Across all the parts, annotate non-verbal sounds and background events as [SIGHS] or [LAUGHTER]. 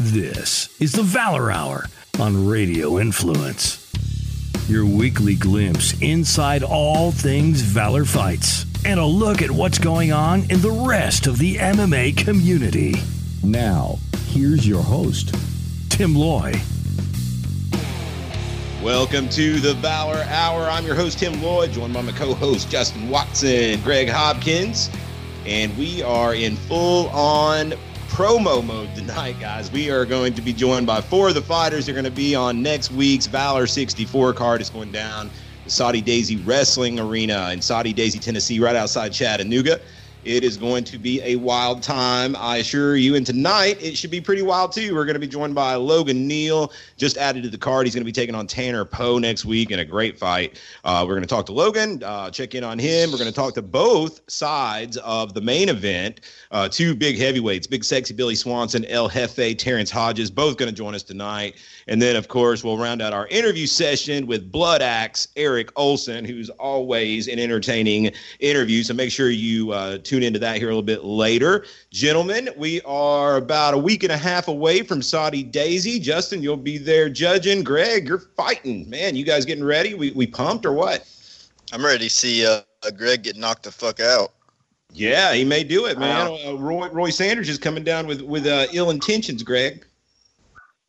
This is the Valor Hour on Radio Influence. Your weekly glimpse inside all things Valor fights and a look at what's going on in the rest of the MMA community. Now, here's your host, Tim Loy. Welcome to the Valor Hour. I'm your host, Tim Loy, joined by my co host, Justin Watson, Greg Hopkins, and we are in full on promo mode tonight, guys. We are going to be joined by four of the fighters. They're going to be on next week's Valor 64 card. It's going down the Soddy Daisy Wrestling Arena in Soddy Daisy, Tennessee, right outside Chattanooga. It is going to be a wild time, I assure you. And tonight, it should be pretty wild, too. We're going to be joined by Logan Neal, just added to the card. He's going to be taking on Tanner Poe next week in a great fight. Uh, we're going to talk to Logan, uh, check in on him. We're going to talk to both sides of the main event. Uh, two big heavyweights, Big Sexy Billy Swanson, El Hefe, Terrance Hodges, both going to join us tonight. And then, of course, we'll round out our interview session with Blood Axe Eric Olsen, who's always an entertaining interview. So make sure you uh, tune into that here a little bit later. Gentlemen, we are about a week and a half away from Soddy Daisy. Justin, you'll be there judging. Greg, you're fighting. Man, you guys getting ready? We, we pumped or what? I'm ready to see uh, Greg get knocked the fuck out. Yeah, he may do it, man. Uh, Roy, Roy Sanders is coming down with, with uh, ill intentions, Greg.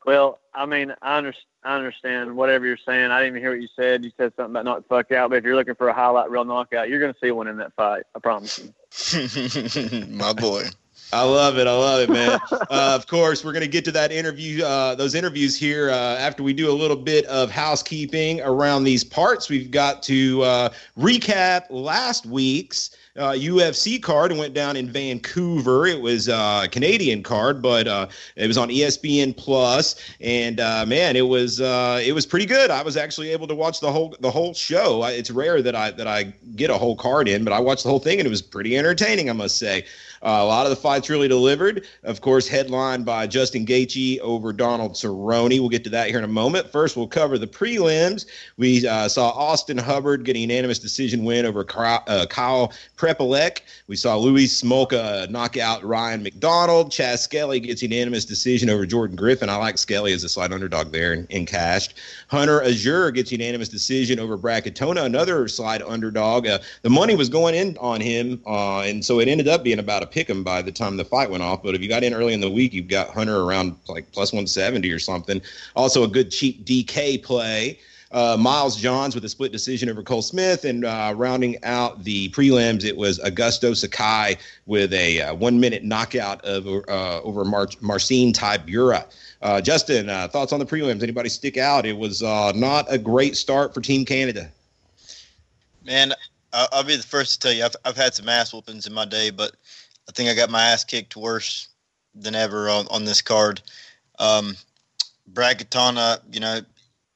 Well, I mean, I, under, I understand whatever you're saying. I didn't even hear what you said. You said something about knock the fuck out. But if you're looking for a highlight reel knockout, you're going to see one in that fight. I promise you. [LAUGHS] My boy. [LAUGHS] I love it. I love it, man. uh, of course, we're going to get to that interview, uh, those interviews here uh, after we do a little bit of housekeeping around these parts. We've got to uh, recap last week's uh, UFC card and went down in Vancouver. It was uh, a Canadian card, but uh, it was on ESPN Plus, and uh, man, it was uh, it was pretty good. I was actually able to watch the whole the whole show. It's rare that I that I get a whole card in, but I watched the whole thing and it was pretty entertaining, I must say. Uh, a lot of the fights really delivered. Of course, headlined by Justin Gaethje over Donald Cerrone. We'll get to that here in a moment. First, we'll cover the prelims. We uh, saw Austin Hubbard get a unanimous decision win over uh, Kyle Prepolec. We saw Louis Smolka knock out Ryan McDonald. Chas Skelly gets unanimous decision over Jordan Griffin. I like Skelly as a slight underdog there and, and cashed. Hunter Azure gets unanimous decision over Brad Katona, another slight underdog. Uh, the money was going in on him, uh, and so it ended up being about a pick him by the time the fight went off. But if you got in early in the week, you've got Hunter around like plus 170 or something. Also, a good cheap DK play. Uh, Miles Johns with a split decision over Cole Smith, and uh, rounding out the prelims, it was Augusto Sakai with a uh, one-minute knockout of uh, over Mar- Marcin Tybura. Uh, Justin, uh, thoughts on the prelims? Anybody stick out? It was not a great start for Team Canada. Man, I'll be the first to tell you I've, I've had some ass whoopings in my day, but I think I got my ass kicked worse than ever on, on this card. Um, Brad Katona, you know,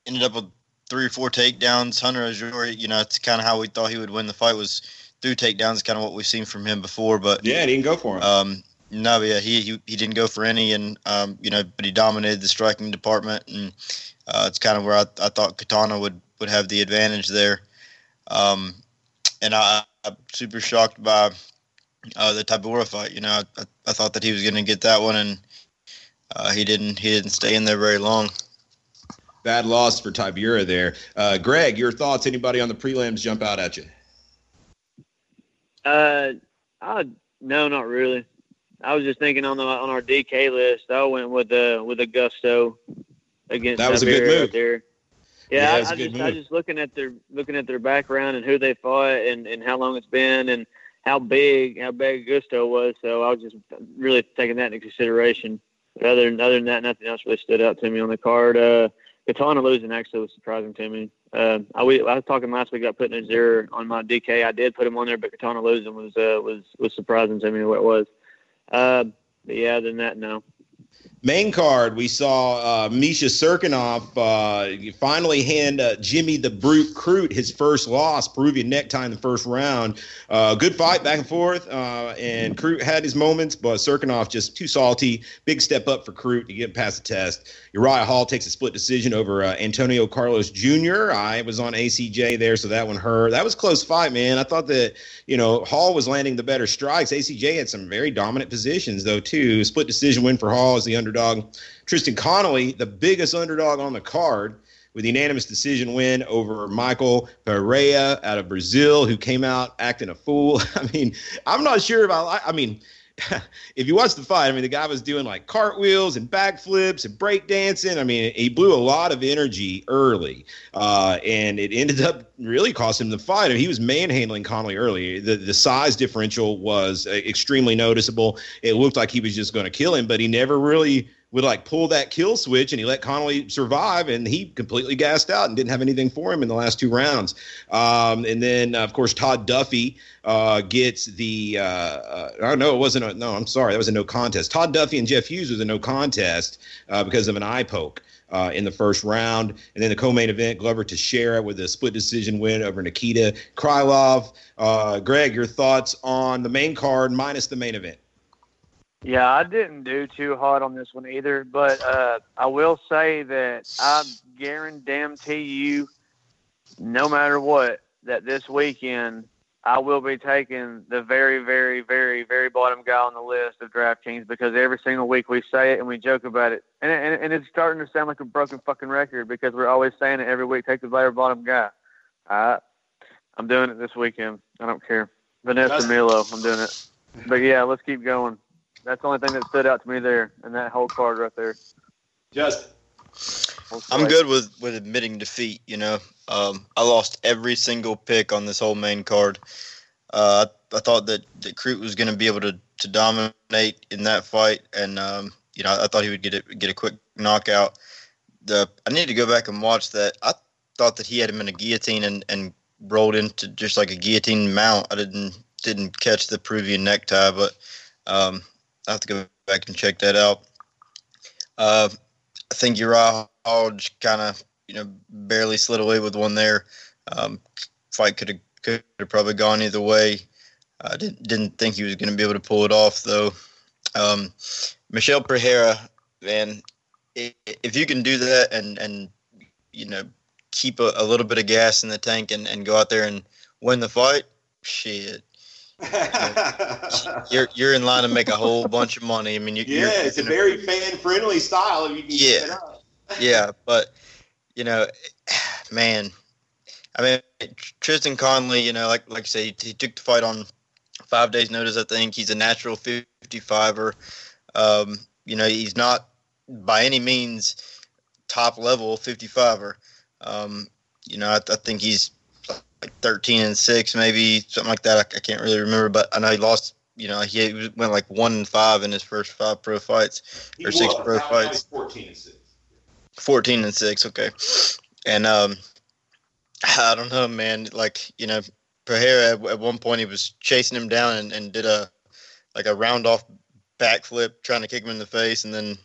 ended up with three or four takedowns. Hunter Azure, you know, it's kind of how we thought he would win the fight was through takedowns, kind of what we've seen from him before. But yeah, he didn't go for him. Um, no, yeah, he, he he didn't go for any, and um, you know, but he dominated the striking department, and uh, it's kind of where I, I thought Katona would would have the advantage there. Um, and I, I'm super shocked by uh, the Tybura fight. You know, I, I thought that he was going to get that one, and uh, he didn't. He didn't stay in there very long. Bad loss for Tybura there. Uh, Greg, your thoughts? Anybody on the prelims jump out at you? Uh, I no, not really. I was just thinking on the on our DK list. I went with uh with Augusto against that was Tybura a good move right there. Yeah, yeah I, I just move. I just looking at their looking at their background and who they fought and and how long it's been and how big how big Gusto was. So I was just really taking that into consideration. But other than other than that, nothing else really stood out to me on the card. Uh, Katona losing actually was surprising to me. Uh, I, I was talking last week about putting a zero on my DK. I did put him on there, but Katona losing was uh, was was surprising to me what it was. Uh, but yeah, other than that, no. Main card, we saw uh, Misha Cirkunov uh, finally hand uh, Jimmy the Brute Crute his first loss, Peruvian necktie in the first round. Uh, good fight back and forth, uh, and Crute had his moments, but Cirkunov just too salty. Big step up for Crute to get past the test. Uriah Hall takes a split decision over uh, Antonio Carlos Jr. I was on ACJ there, so that one hurt. That was close fight, man. I thought that you know Hall was landing the better strikes. ACJ had some very dominant positions though too. Split decision win for Hall was the underdog. Tristan Connolly, the biggest underdog on the card, with the unanimous decision win over Michael Pereira out of Brazil, who came out acting a fool. [LAUGHS] I mean, I'm not sure if about. I mean, [LAUGHS] if you watch the fight, I mean, the guy was doing like cartwheels and backflips and breakdancing. I mean, he blew a lot of energy early, uh, and it ended up really cost him the fight. I mean, he was manhandling Connolly early. The the size differential was uh, extremely noticeable. It looked like he was just going to kill him, but he never really would like pull that kill switch and he let Connolly survive and he completely gassed out and didn't have anything for him in the last two rounds. Um, and then of course Todd Duffy uh, gets the uh, uh, I don't know it wasn't a no I'm sorry that was a no contest. Todd Duffy and Jeff Hughes was a no contest uh, because of an eye poke. Uh, in the first round. And then the co-main event, Glover to Teixeira with a split decision win over Nikita Krylov. Uh, Greg, your thoughts on the main card minus the main event? Yeah, I didn't do too hard on this one either, but uh, I will say that I guarantee you, no matter what, that this weekend I will be taking the very, very, very, very bottom guy on the list of DraftKings because every single week we say it and we joke about it, and, and, and it's starting to sound like a broken fucking record because we're always saying it every week. Take the very bottom guy. Right, I'm doing it this weekend. I don't care. Vanessa Milo, I'm doing it. But yeah, let's keep going. That's the only thing that stood out to me there, and that whole card right there. Just. I'm good with, with admitting defeat. You know, um, I lost every single pick on this whole main card. Uh, I, I thought that that Crute was going to be able to, to dominate in that fight, and um, you know, I thought he would get it, get a quick knockout. The I need to go back and watch that. I thought that he had him in a guillotine and, and rolled into just like a guillotine mount. I didn't didn't catch the Peruvian necktie, but um, I have to go back and check that out. Uh, I think Uriah Hodge kind of you know barely slid away with one there. Um, fight could have could have probably gone either way. I didn't didn't think he was going to be able to pull it off though. Um, Michel Pereira, man, if you can do that and and you know keep a, a little bit of gas in the tank and, and go out there and win the fight, shit, [LAUGHS] you're you're in line to make a whole bunch of money. I mean, you, yeah, it's a very fan friendly style. If you can yeah, [LAUGHS] yeah, but you know, [SIGHS] man, I mean, Tristan Connolly, you know, like like I say, he, he took the fight on five days' notice. I think he's a natural 55er. Um, you know, he's not by any means top level 55er. Um, you know, I, I think he's like 13 and six, maybe something like that. I, I, can't really remember, but I know he lost. You know, he went like one and five in his first five pro fights or he six was. pro How fights. 14 and six. 14 and six. Okay, and um, I don't know, man. Like you know, Pereira at, at one point he was chasing him down and, and did a like a round off backflip trying to kick him in the face, and then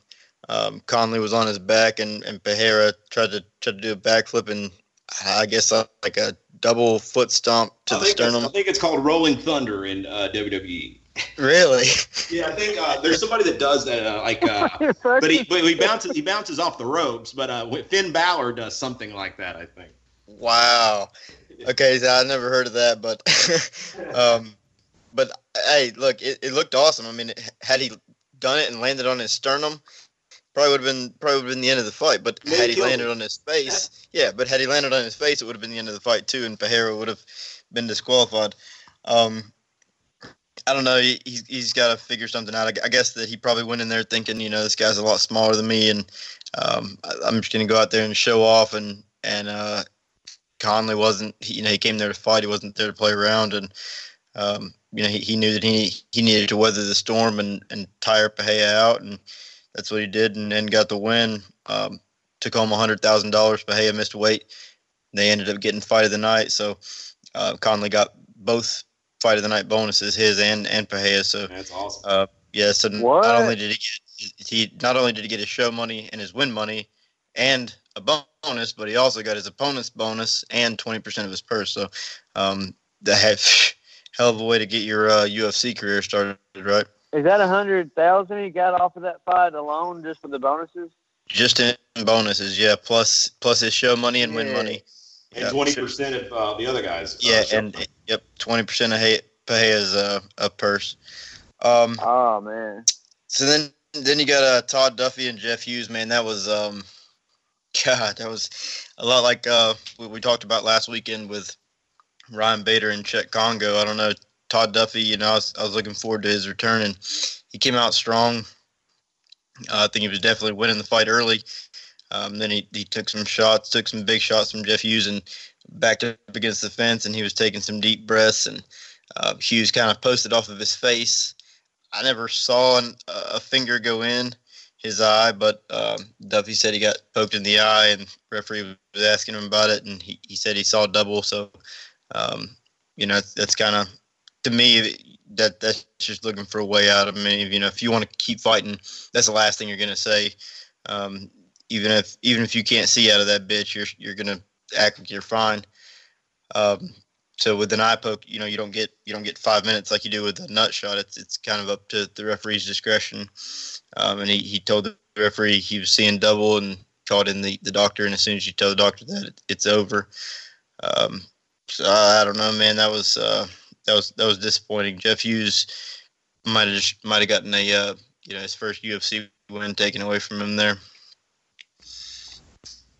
um, Connolly was on his back, and and Pereira tried to try to do a backflip and I guess uh, like a double foot stomp to I the sternum. I think it's called Rolling Thunder in uh, WWE. Really? [LAUGHS] yeah, I think uh, there's somebody that does that. Uh, like, uh, [LAUGHS] but he but he bounces he bounces off the ropes. But uh, Finn Balor does something like that. I think. Wow. Okay, so I never heard of that, but [LAUGHS] um, but hey, look, it, it looked awesome. I mean, had he done it and landed on his sternum, probably would have been probably would have been the end of the fight. But had he landed him. on his face, [LAUGHS] yeah, but had he landed on his face, it would have been the end of the fight too, and Pereira would have been disqualified. Um, I don't know. He, he's, he's got to figure something out. I, guess that he probably went in there thinking, you know, this guy's a lot smaller than me, and um, I, am just going to go out there and show off. And and uh, Connolly wasn't. He, you know, he came there to fight. He wasn't there to play around. And um, you know, he, he knew that he he needed to weather the storm and and tire Pereira out, and that's what he did, and then got the win. Um, took home hundred thousand dollars. Pereira missed weight. They ended up getting fight of the night. So uh, Connolly got both fight of the night bonuses, his and and Pereira. So that's awesome. Uh, yeah. So what? not only did he get he not only did he get his show money and his win money and a bonus, but he also got his opponent's bonus and twenty percent of his purse. So um, that [LAUGHS] hell of a way to get your uh, UFC career started, right? Is that a hundred thousand he got off of that fight alone, just for the bonuses? Just in bonuses, yeah. Plus, plus his show money and yeah. win money. And twenty percent of uh, the other guys. Uh, yeah, uh, and yep, twenty percent of Pereira's uh, a purse. Um, oh man. So then then you got uh, Todd Duffy and Jeff Hughes. Man, that was um, [LAUGHS] God, that was a lot like uh, what we talked about last weekend with Ryan Bader and Cheick Kongo. I don't know Todd Duffy. You know, I was, I was looking forward to his return, and he came out strong. Uh, I think he was definitely winning the fight early. Um, then he, he took some shots, took some big shots from Jeff Hughes, and backed up against the fence, and he was taking some deep breaths. And uh, Hughes kind of posted off of his face. I never saw an, a finger go in his eye, but um, Duffy said he got poked in the eye, and referee was asking him about it, and he, he said he saw double. So, um, you know, that's, that's kind of to me that that's just looking for a way out. of me. you know, if you want to keep fighting, that's the last thing you're to say. Um, even if even if you can't see out of that bitch, you're you're to act like you're fine. Um, so with an eye poke, you know, you don't get you don't get five minutes like you do with a nut shot. It's it's kind of up to the referee's discretion. Um, and he, he told the referee he was seeing double and called in the, the doctor. And as soon as you tell the doctor that it, it's over, um, so I, I, don't know, man. That was uh, that was that was disappointing. Jeff Hughes might have might have gotten a uh, you know his first UFC win taken away from him there.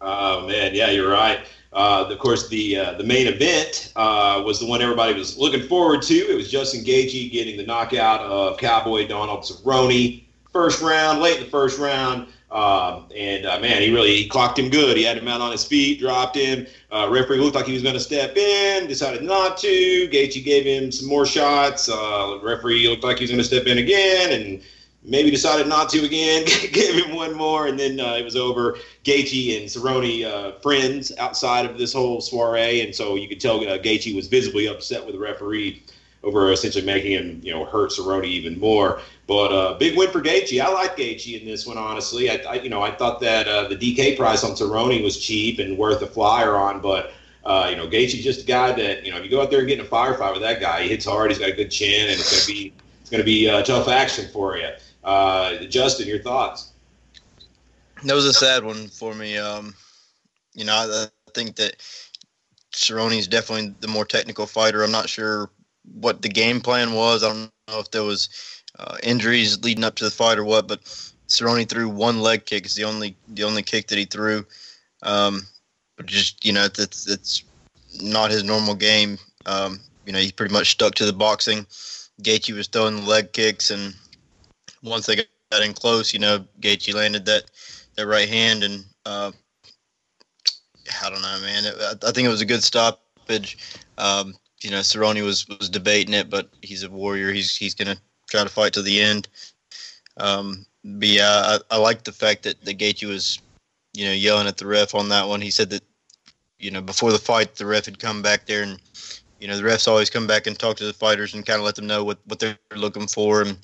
Oh man, yeah, you're right. Uh, of course, the uh, the main event uh, was the one everybody was looking forward to. It was Justin Gaethje getting the knockout of Cowboy Donald Cerrone. First round, late in the first round, um, and uh, man, he really he clocked him good. He had him out on his feet, dropped him. Uh, referee looked like he was going to step in, decided not to. Gaethje gave him some more shots. referee looked like he was going to step in again, and maybe decided not to again, [LAUGHS] gave him one more, and then uh, it was over. Gaethje and Cerrone uh, friends outside of this whole soiree, and so you could tell uh, Gaethje was visibly upset with the referee over essentially making him, you know, hurt Cerrone even more. But uh, big win for Gaethje. I like Gaethje in this one, honestly. I, I you know, I thought that uh, the DK price on Cerrone was cheap and worth a flyer on, but. Uh, you know, Gaethje just a guy that you know. If you go out there and get in a firefight with that guy, he hits hard. He's got a good chin, and it's to be it's to be uh, tough action for you. Uh, Justin, your thoughts? That was a sad one for me. Um, you know, I, I think that Cerrone is definitely the more technical fighter. I'm not sure what the game plan was. I don't know if there was uh, injuries leading up to the fight or what, but Cerrone threw one leg kick. It's the only the only kick that he threw. Um, but just you know, it's it's not his normal game. Um, you know, he pretty much stuck to the boxing. Gaethje was throwing the leg kicks, and once they got in close, you know, Gaethje landed that that right hand, and uh, I don't know, man. It, I, think it was a good stoppage. Um, you know, Cerrone was was debating it, but he's a warrior. He's he's gonna try to fight to the end. Um, but yeah, I, I like the fact that the Gaethje was, you know, yelling at the ref on that one. He said that, you know, before the fight, the ref had come back there and you know the refs always come back and talk to the fighters and kind of let them know what, what they're looking for and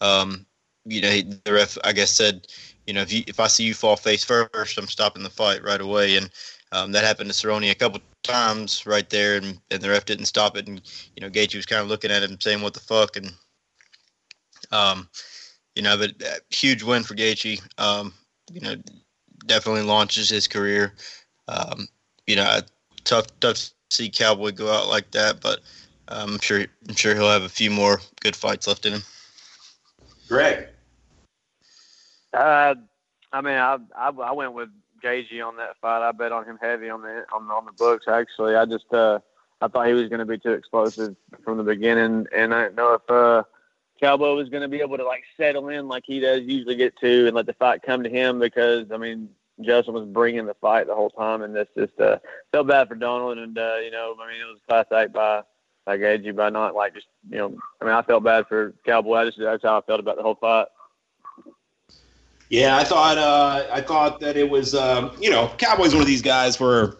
um, you know, the ref, I guess, said, you know, if you if I see you fall face first, I'm stopping the fight right away. And um, that happened to Cerrone a couple times right there, and, and the ref didn't stop it. And you know, Gaethje was kind of looking at him, saying, "What the fuck?" And um, you know, but uh, huge win for Gaethje. Um, you know, definitely launches his career. Um, you know, tough tough to see Cowboy go out like that, but um, I'm sure I'm sure he'll have a few more good fights left in him. Greg. Uh, I mean, I, I, I went with Gaethje on that fight. I bet on him heavy on the on on the books. Actually, I just uh, I thought he was going to be too explosive from the beginning, and I didn't know if uh, Cowboy was going to be able to like settle in like he does usually get to, and let the fight come to him. Because I mean, Justin was bringing the fight the whole time, and this just uh, felt bad for Donald. And uh, you know, I mean, it was a class act by by Gaethje by not like just you know. I mean, I felt bad for Cowboy. I just that's how I felt about the whole fight. Yeah, I thought uh, I thought that it was um, you know Cowboys one of these guys where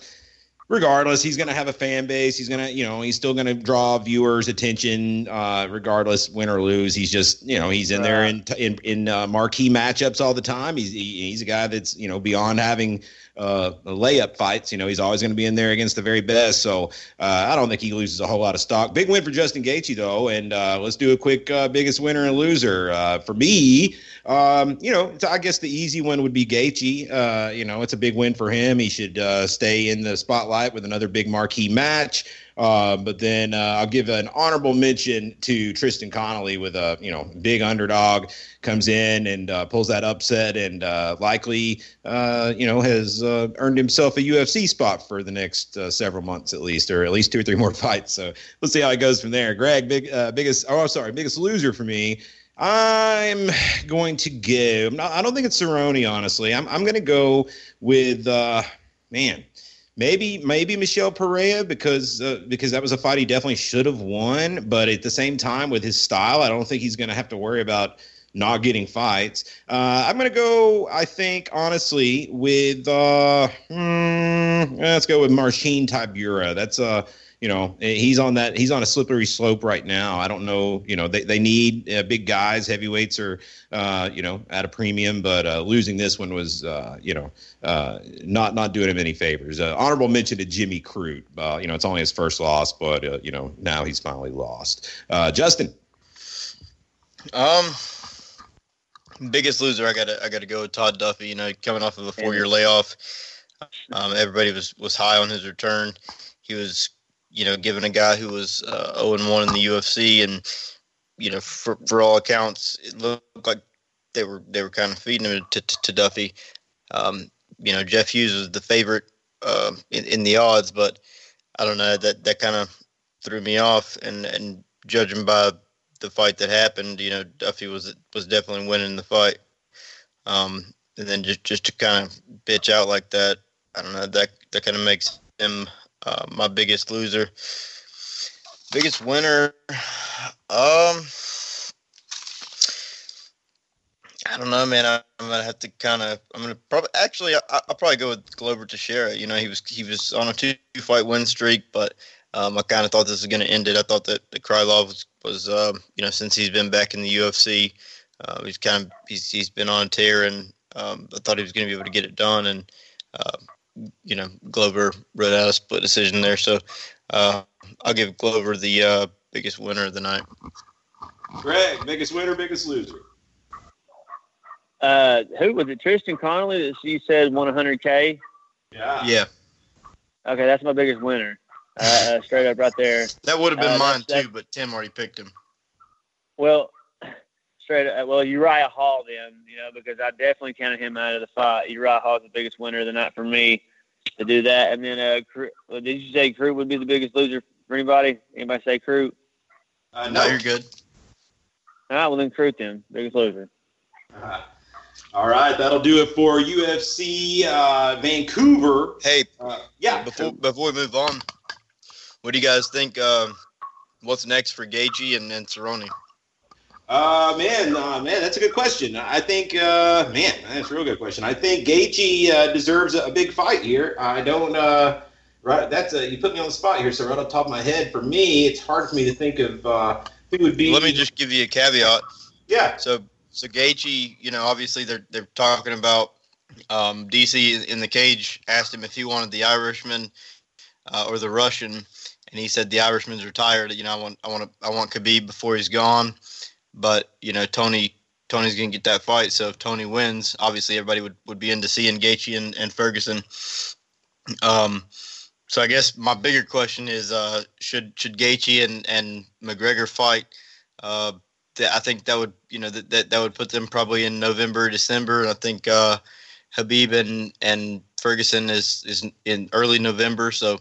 regardless he's going to have a fan base. He's going to you know he's still going to draw viewers attention uh, regardless win or lose. He's just you know he's in there in in, in uh, marquee matchups all the time. He's he, he's a guy that's you know beyond having uh, layup fights. You know, he's always going to be in there against the very best. So uh, I don't think he loses a whole lot of stock. Big win for Justin Gaethje, though. And uh, let's do a quick uh, biggest winner and loser. Uh, for me, um, you know, I guess the easy one would be Gaethje. Uh, you know, it's a big win for him. He should stay in the spotlight with another big marquee match. Uh, but then uh, I'll give an honorable mention to Tristan Connolly with a you know big underdog comes in and uh, pulls that upset and uh, likely uh, you know has earned himself a UFC spot for the next several months at least, or at least two or three more [LAUGHS] fights. So let's see how it goes from there. Greg, big biggest oh sorry biggest loser for me. I'm going to give. I don't think it's Cerrone, honestly. I'm I'm going to go with man maybe maybe Michel Pereira because uh, because that was a fight he definitely should have won. But at the same time, with his style, I don't think he's going to have to worry about not getting fights. Uh, I'm going to go. I think honestly with uh, hmm, let's go with Marcin Tybura. That's a uh, you know he's on that he's on a slippery slope right now. I don't know. You know they they need uh, big guys. Heavyweights are uh, you know at a premium, but uh, losing this one was uh, you know uh, not not doing him any favors. Uh, honorable mention to Jimmy Crute. you know it's only his first loss, but you know now he's finally lost. Justin. Um biggest loser I gotta I gotta go Todd Duffy. You know, coming off of a four year layoff, um, everybody was was high on his return. He was you know, given a guy who was uh, 0 and 1 in the UFC, and you know, for for all accounts, it looked like they were they were kind of feeding him to, to, to Duffy. Um, you know, Jeff Hughes was the favorite uh, in, in the odds, but I don't know that that kind of threw me off. And and judging by the fight that happened, you know, Duffy was was definitely winning the fight. Um, and then just just to kind of bitch out like that, I don't know that that kind of makes him uh, my biggest loser. Biggest winner. Um, I don't know, man. I, am gonna have to kind of. I'm gonna probably actually. I, will probably go with Glover Teixeira. You know, he was he was on a two fight win streak, but um, I kind of thought this was gonna end it. I thought that the Krylov was was um, you know since he's been back in the UFC, uh, he's kind of he's he's been on tear, and um, I thought he was gonna be able to get it done, and uh, you know, Glover wrote out a split decision there. So uh, I'll give Glover the uh, biggest winner of the night. Greg, biggest winner, biggest loser. Uh, who was it? Tristan Connolly that you said won 100k. Yeah. Yeah. Okay, that's my biggest winner. Uh, uh straight up, right there. [LAUGHS] That would have been uh, mine too, but Tim already picked him. Well, [SIGHS] straight up, well, Uriah Hall then, you know, because I definitely counted him out of the fight. Uriah Hall is the biggest winner of the night for me to do that. And then, uh, did you say Crew would be the biggest loser for anybody? Anybody say Crew? Uh, no, you're good. All right, well then Crute then, biggest loser. Uh, all right, that'll do it for UFC uh, Vancouver. Hey, uh, yeah. Before before we move on, what do you guys think? Uh, what's next for Gaethje and, then Cerrone? Uh, man, uh, man, that's a good question. I think, uh, man, that's a real good question. I think Gaethje uh, deserves a, a, big fight here. I don't, uh, right? That's a, you put me on the spot here. So right off the top of my head, for me, it's hard for me to think of uh, who would be. Let me just give you a caveat. Yeah. So, so Gaethje, you know, obviously they're they're talking about um, DC in the cage asked him if he wanted the Irishman uh, or the Russian, and he said the Irishman's retired. You know, I want I want I want Khabib before he's gone. But you know, Tony Tony's gonna get that fight. So if Tony wins, obviously everybody would, would be into seeing Gaethje and, and Ferguson. Um, so I guess my bigger question is, uh, should should Gaethje and, and McGregor fight? Uh, I think that would you know that, that that would put them probably in November, December. And I think uh, Khabib and and Ferguson is is in early November. So,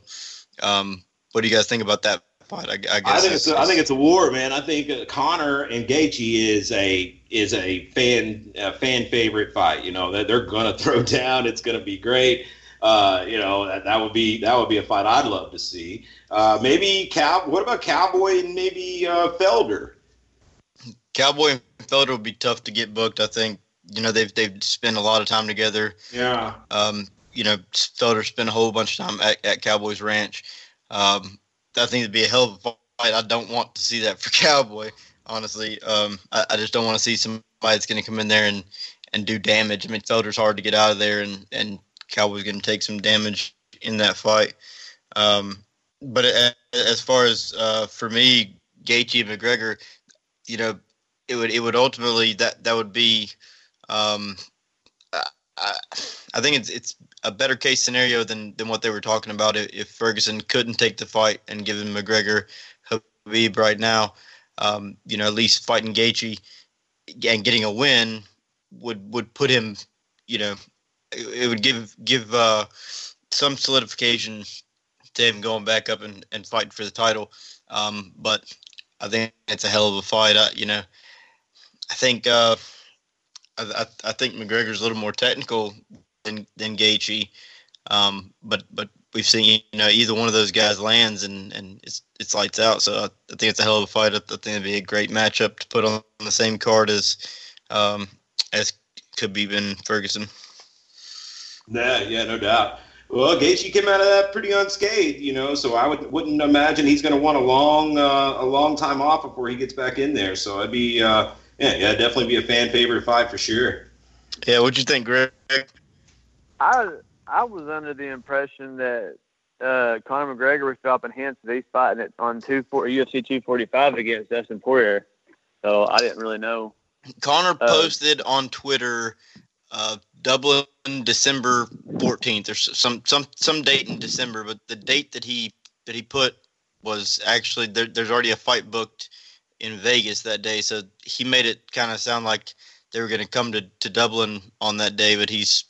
um, what do you guys think about that fight. I, I guess I think it's, a, I think it's a war, man. I think uh, Conor and Gaethje is a is a fan a fan favorite fight. You know that they're, they're gonna [LAUGHS] throw down. It's gonna be great. Uh, you know that, that would be that would be a fight I'd love to see. Uh, maybe cow. What about Cowboy and maybe uh, Felder? Cowboy and Felder would be tough to get booked. I think you know they've they've spent a lot of time together. Yeah. Um, you know Felder spent a whole bunch of time at, at Cowboys Ranch. Um, I think it'd be a hell of a fight. I don't want to see that for [LAUGHS] Cowboy. Honestly, um, I, I, just don't want to see somebody that's going to come in there and, and do damage. I mean, Felder's hard to get out of there, and and Cowboy's going to take some damage in that fight. Um, but as far as uh, for me, Gaethje and McGregor, you know, it would it would ultimately that that would be. Um, I, I think it's it's a better case scenario than than what they were talking about if, Ferguson couldn't take the fight and give him McGregor Khabib right now. Um, you know, at least fighting Gaethje and getting a win would would put him, you know, it, it would give give uh, some solidification to him going back up and, and fighting for the title. Um, but I think it's a hell of a fight. I, you know, I think uh, I, I, think McGregor's a little more technical than than Gaethje, um, but but we've seen you know either one of those guys lands and and it's it's lights out. So I, think it's a hell of a fight. I, think it'd be a great matchup to put on the same card as um, as Khabib and Ferguson. Yeah, yeah, no doubt. Well, Gaethje came out of that pretty unscathed, you know. So I would wouldn't imagine he's going to want a long uh, a long time off before he gets back in there. So I'd be uh, yeah, yeah, definitely be a fan favorite fight for sure. Yeah, what'd you think, Greg? I I was under the impression that uh, Conor McGregor was dropping that he's fighting it on two four, UFC 245 against Dustin Poirier. So I didn't really know. Conor uh, posted on Twitter uh, Dublin December 14th or some some some date in December, but the date that he that he put was actually there, there's already a fight booked in Vegas that day, so he made it kind of sound like they were going to come to, to Dublin on that day, but he's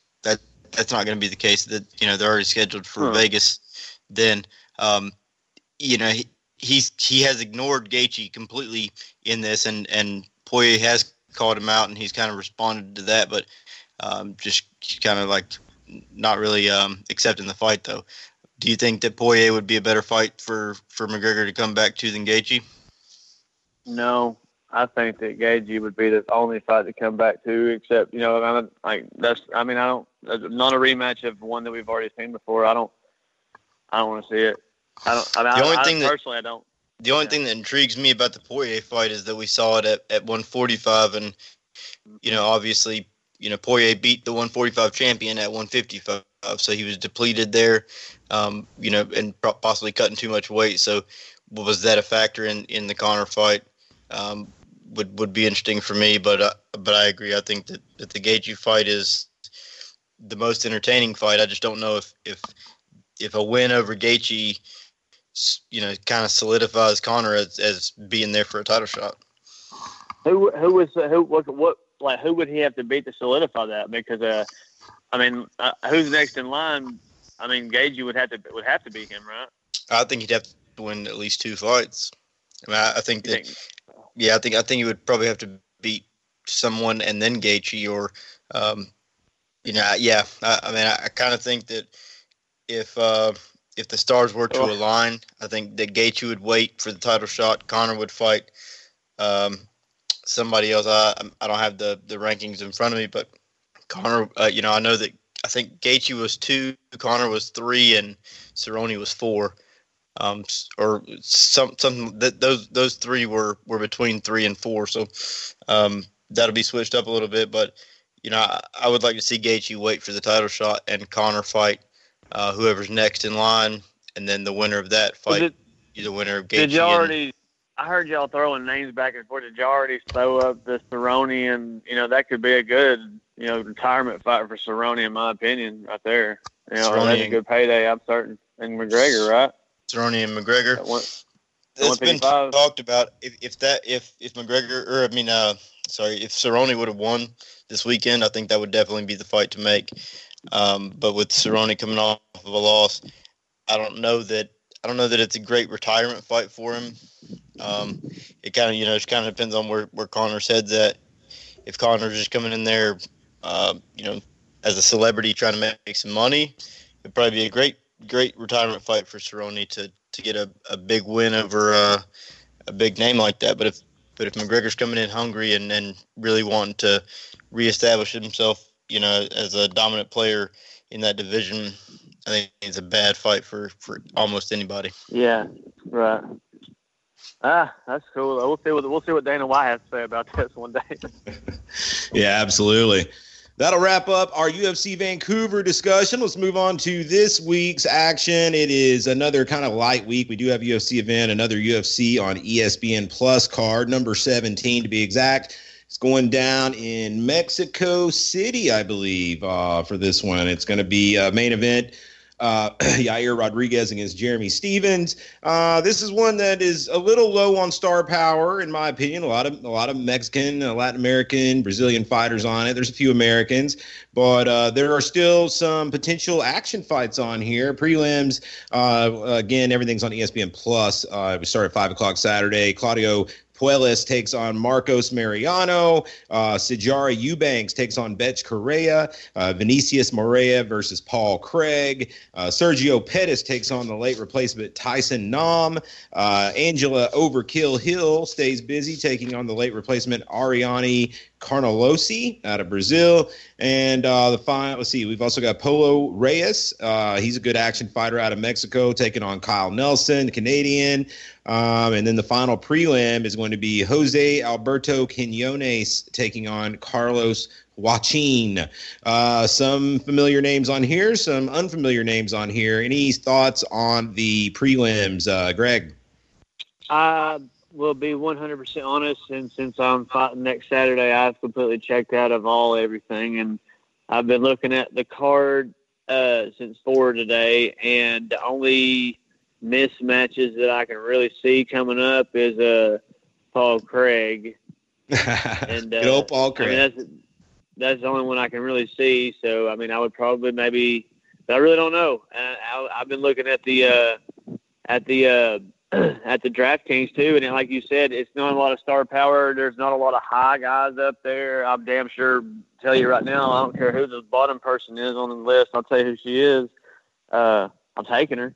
that's not going to be the case. That you know they're already scheduled for huh. Vegas. Then um, you know he he's he has ignored Gaethje completely in this, and and Poirier has called him out, and he's kind of responded to that, but um, just kind of like not really um, accepting the fight though. Do you think that Poirier would be a better fight for for McGregor to come back to than Gaethje? No, I think that Gaethje would be the only fight to come back to, except you know, I like that's. I mean, I don't. Not a rematch of one that we've already seen before. I don't. I don't want to see it. I don't. I mean, the only I, thing I, that, personally, I don't. The only yeah. thing that intrigues me about the Poirier fight is that we saw it at, at 145, and you know, obviously, you know, Poirier beat the 145 champion at 155, so he was depleted there, um, you know, and possibly cutting too much weight. So, was that a factor in in the Conor fight? Um, would would be interesting for me, but uh, but I agree. I think that, that the Gaethje fight is the most entertaining fight. I just don't know if if if a win over Gaethje, you know, kind of solidifies Conor as, as being there for a title shot. Who who was who what what like who would he have to beat to solidify that? Because uh, I mean, uh, who's next in line? I mean, Gaethje would have to would have to beat him, right? I think he'd have to win at least two fights. I mean, I, I think that. Think? Yeah, I think I think he would probably have to beat someone and then Gaethje, or um, you know, yeah. I, I mean, I, I kind of think that if uh, if the stars were to oh. align, I think that Gaethje would wait for the title shot. Conor would fight um, somebody else. I I don't have the the rankings in front of me, but Conor, uh, you know, I know that I think Gaethje was two, Conor was three, and Cerrone was four um, or some some that those those three were were between three and four. So um, that'll be switched up a little bit, but you know I, I would like to see Gaethje wait for the title shot and Conor fight uh, whoever's next in line, and then the winner of that fight, it, the winner of Gaethje. Did you already? I heard y'all throwing names back and forth. Did y'all already throw up the Cerrone, and you know that could be a good you know retirement fight for Cerrone, in my opinion, right there. You know Cerrone that's a good payday. I'm certain. And McGregor, right? Cerrone and McGregor. One, it's been talked about if, if that if if McGregor or I mean uh sorry if Cerrone would have won this weekend, I think that would definitely be the fight to make. Um, but with Cerrone coming off of a loss, I don't know that I don't know that it's a great retirement fight for him. Um, it kind of you know it kind of depends on where where Conor's head's at. If Conor's just coming in there, uh, you know, as a celebrity trying to make, make some money, it'd probably be a great great retirement fight for Cerrone to to get a, a big win over uh, a big name like that. But if but if McGregor's coming in hungry and, and really wanting to reestablish himself, you know, as a dominant player in that division, I think it's a bad fight for, for almost anybody. Yeah, right. Ah, that's cool. We'll see what we'll see what Dana White has to say about this one day. [LAUGHS] yeah, absolutely. That'll wrap up our UFC Vancouver discussion. Let's move on to this week's action. It is another kind of light week. We do have UFC event, another UFC on ESPN Plus card, number 17 to be exact. It's going down in Mexico City, I believe, uh, for this one. It's going to be a main event uh, [CLEARS THROAT] Yair Rodriguez against Jeremy Stephens. Uh, this is one that is a little low on star power, in my opinion. A lot of a lot of Mexican, uh, Latin American, Brazilian fighters on it. There's a few Americans, but uh, there are still some potential action fights on here. Prelims, uh, again, everything's on ESPN Plus. Uh, we start at five o'clock Saturday. Claudio Puelles takes on Marcos Mariano. Uh, Eubanks takes on Bethe Correia. Uh, Vinicius Moreira versus Paul Craig. Uh, Sergio Pettis takes on the late replacement Tyson Nam. Uh, Angela Overkill Hill stays busy taking on the late replacement Ariane Carnelossi out of Brazil. And uh, the final, let's see, we've also got Polo Reyes. Uh, he's a good action fighter out of Mexico, taking on Kyle Nelson, the Canadian. Um, and then the final prelim is going to be Jose Alberto Quinones taking on Carlos Joaquin. Uh, some familiar names on here, some unfamiliar names on here. Any thoughts on the prelims, uh, Greg? Uh, will be 100% honest, and since I'm fighting next Saturday, I've completely checked out of all everything, and I've been looking at the card uh, since four today, and the only mismatches that I can really see coming up is uh, Paul Craig. [LAUGHS] and uh, Good old Paul Craig. I mean, that's, that's the only one I can really see. So I mean, I would probably maybe, but I really don't know. I, I've been looking at the uh, at the uh, [CLEARS THROAT] at the DraftKings too, and like you said, it's not a lot of star power. There's not a lot of high guys up there. I'm damn sure tell you right now, I don't care who the bottom person is on the list. I'll tell you who she is. Uh, I'm taking her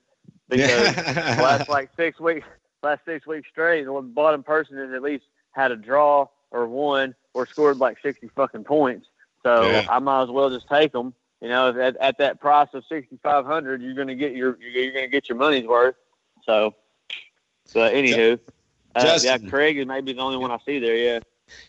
because last like six weeks, last six weeks straight, the bottom person has at least had a draw or won or scored like 60 fucking points. So yeah. I might as well just take them. You know, at, at that price of 6,500, you're going to get your you're going to get your money's worth. So but anywho, uh, yeah, Craig is maybe the only one I see there. Yeah.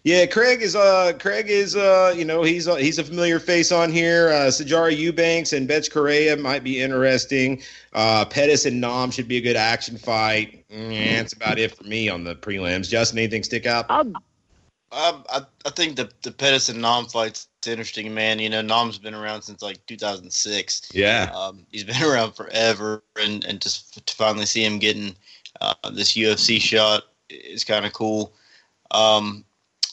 Yeah, Craig is uh Craig is uh you know he's uh, he's a familiar face on here. Uh Sijara Eubanks and Bethe Correia might be interesting. Uh Pettis and Nam should be a good action fight. Mm, that's about it for me on the prelims. Justin, anything stick out? Um, I, I I think the the Pettis and Nam fight's interesting, man. You know, Nam's been around since like 2006. Yeah. Um, he's been [LAUGHS] around forever, and and just to finally see him getting uh, this UFC shot is kind of cool. Um,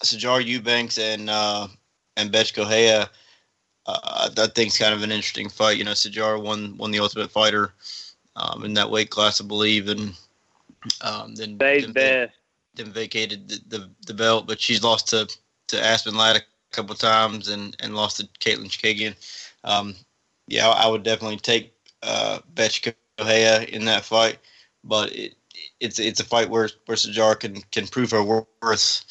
Sajar Eubanks and uh, and Bethe Correia, uh, that thing's kind of an interesting fight. You know, Sajar won won the Ultimate Fighter um, in that weight class, I believe, and um, then then, then, then, vacated the, the, the belt. But she's lost to to Aspen Ladd a couple times and and lost to Katlyn Chookagian. Um, yeah, I would definitely take uh, Bethe Correia in that fight, but it, it's it's a fight where where Sajar can can prove her worth,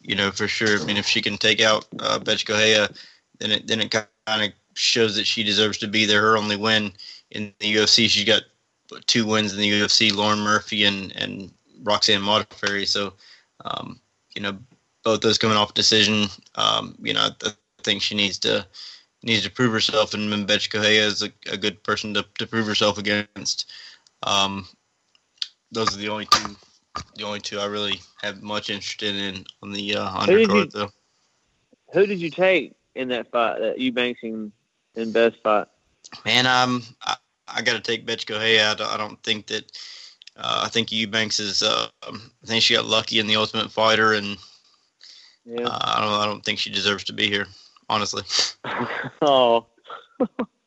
you know, for sure. I mean, if she can take out uh, Bethe Correia, then it then it kind of shows that she deserves to be there. Her only win in the UFC, she's got two wins in the UFC: Lauren Murphy and and Roxanne Modafferi. So, um, you know, both those coming off decision. Um, you know, I think she needs to needs to prove herself, and Bethe Correia is a, a good person to, to prove herself against. Um, those are the only two the only two I really have much interest in on the uh, undercard though. Who did you take in that fight, that Eubanks and, and Best fight? Man, um, I, I got to take Bethe Correia. I, I don't think that. Uh, I think Eubanks is. Uh, I think she got lucky in the Ultimate Fighter, and yeah. uh, I don't. I don't think she deserves to be here. Honestly. [LAUGHS] oh. [LAUGHS] [LAUGHS]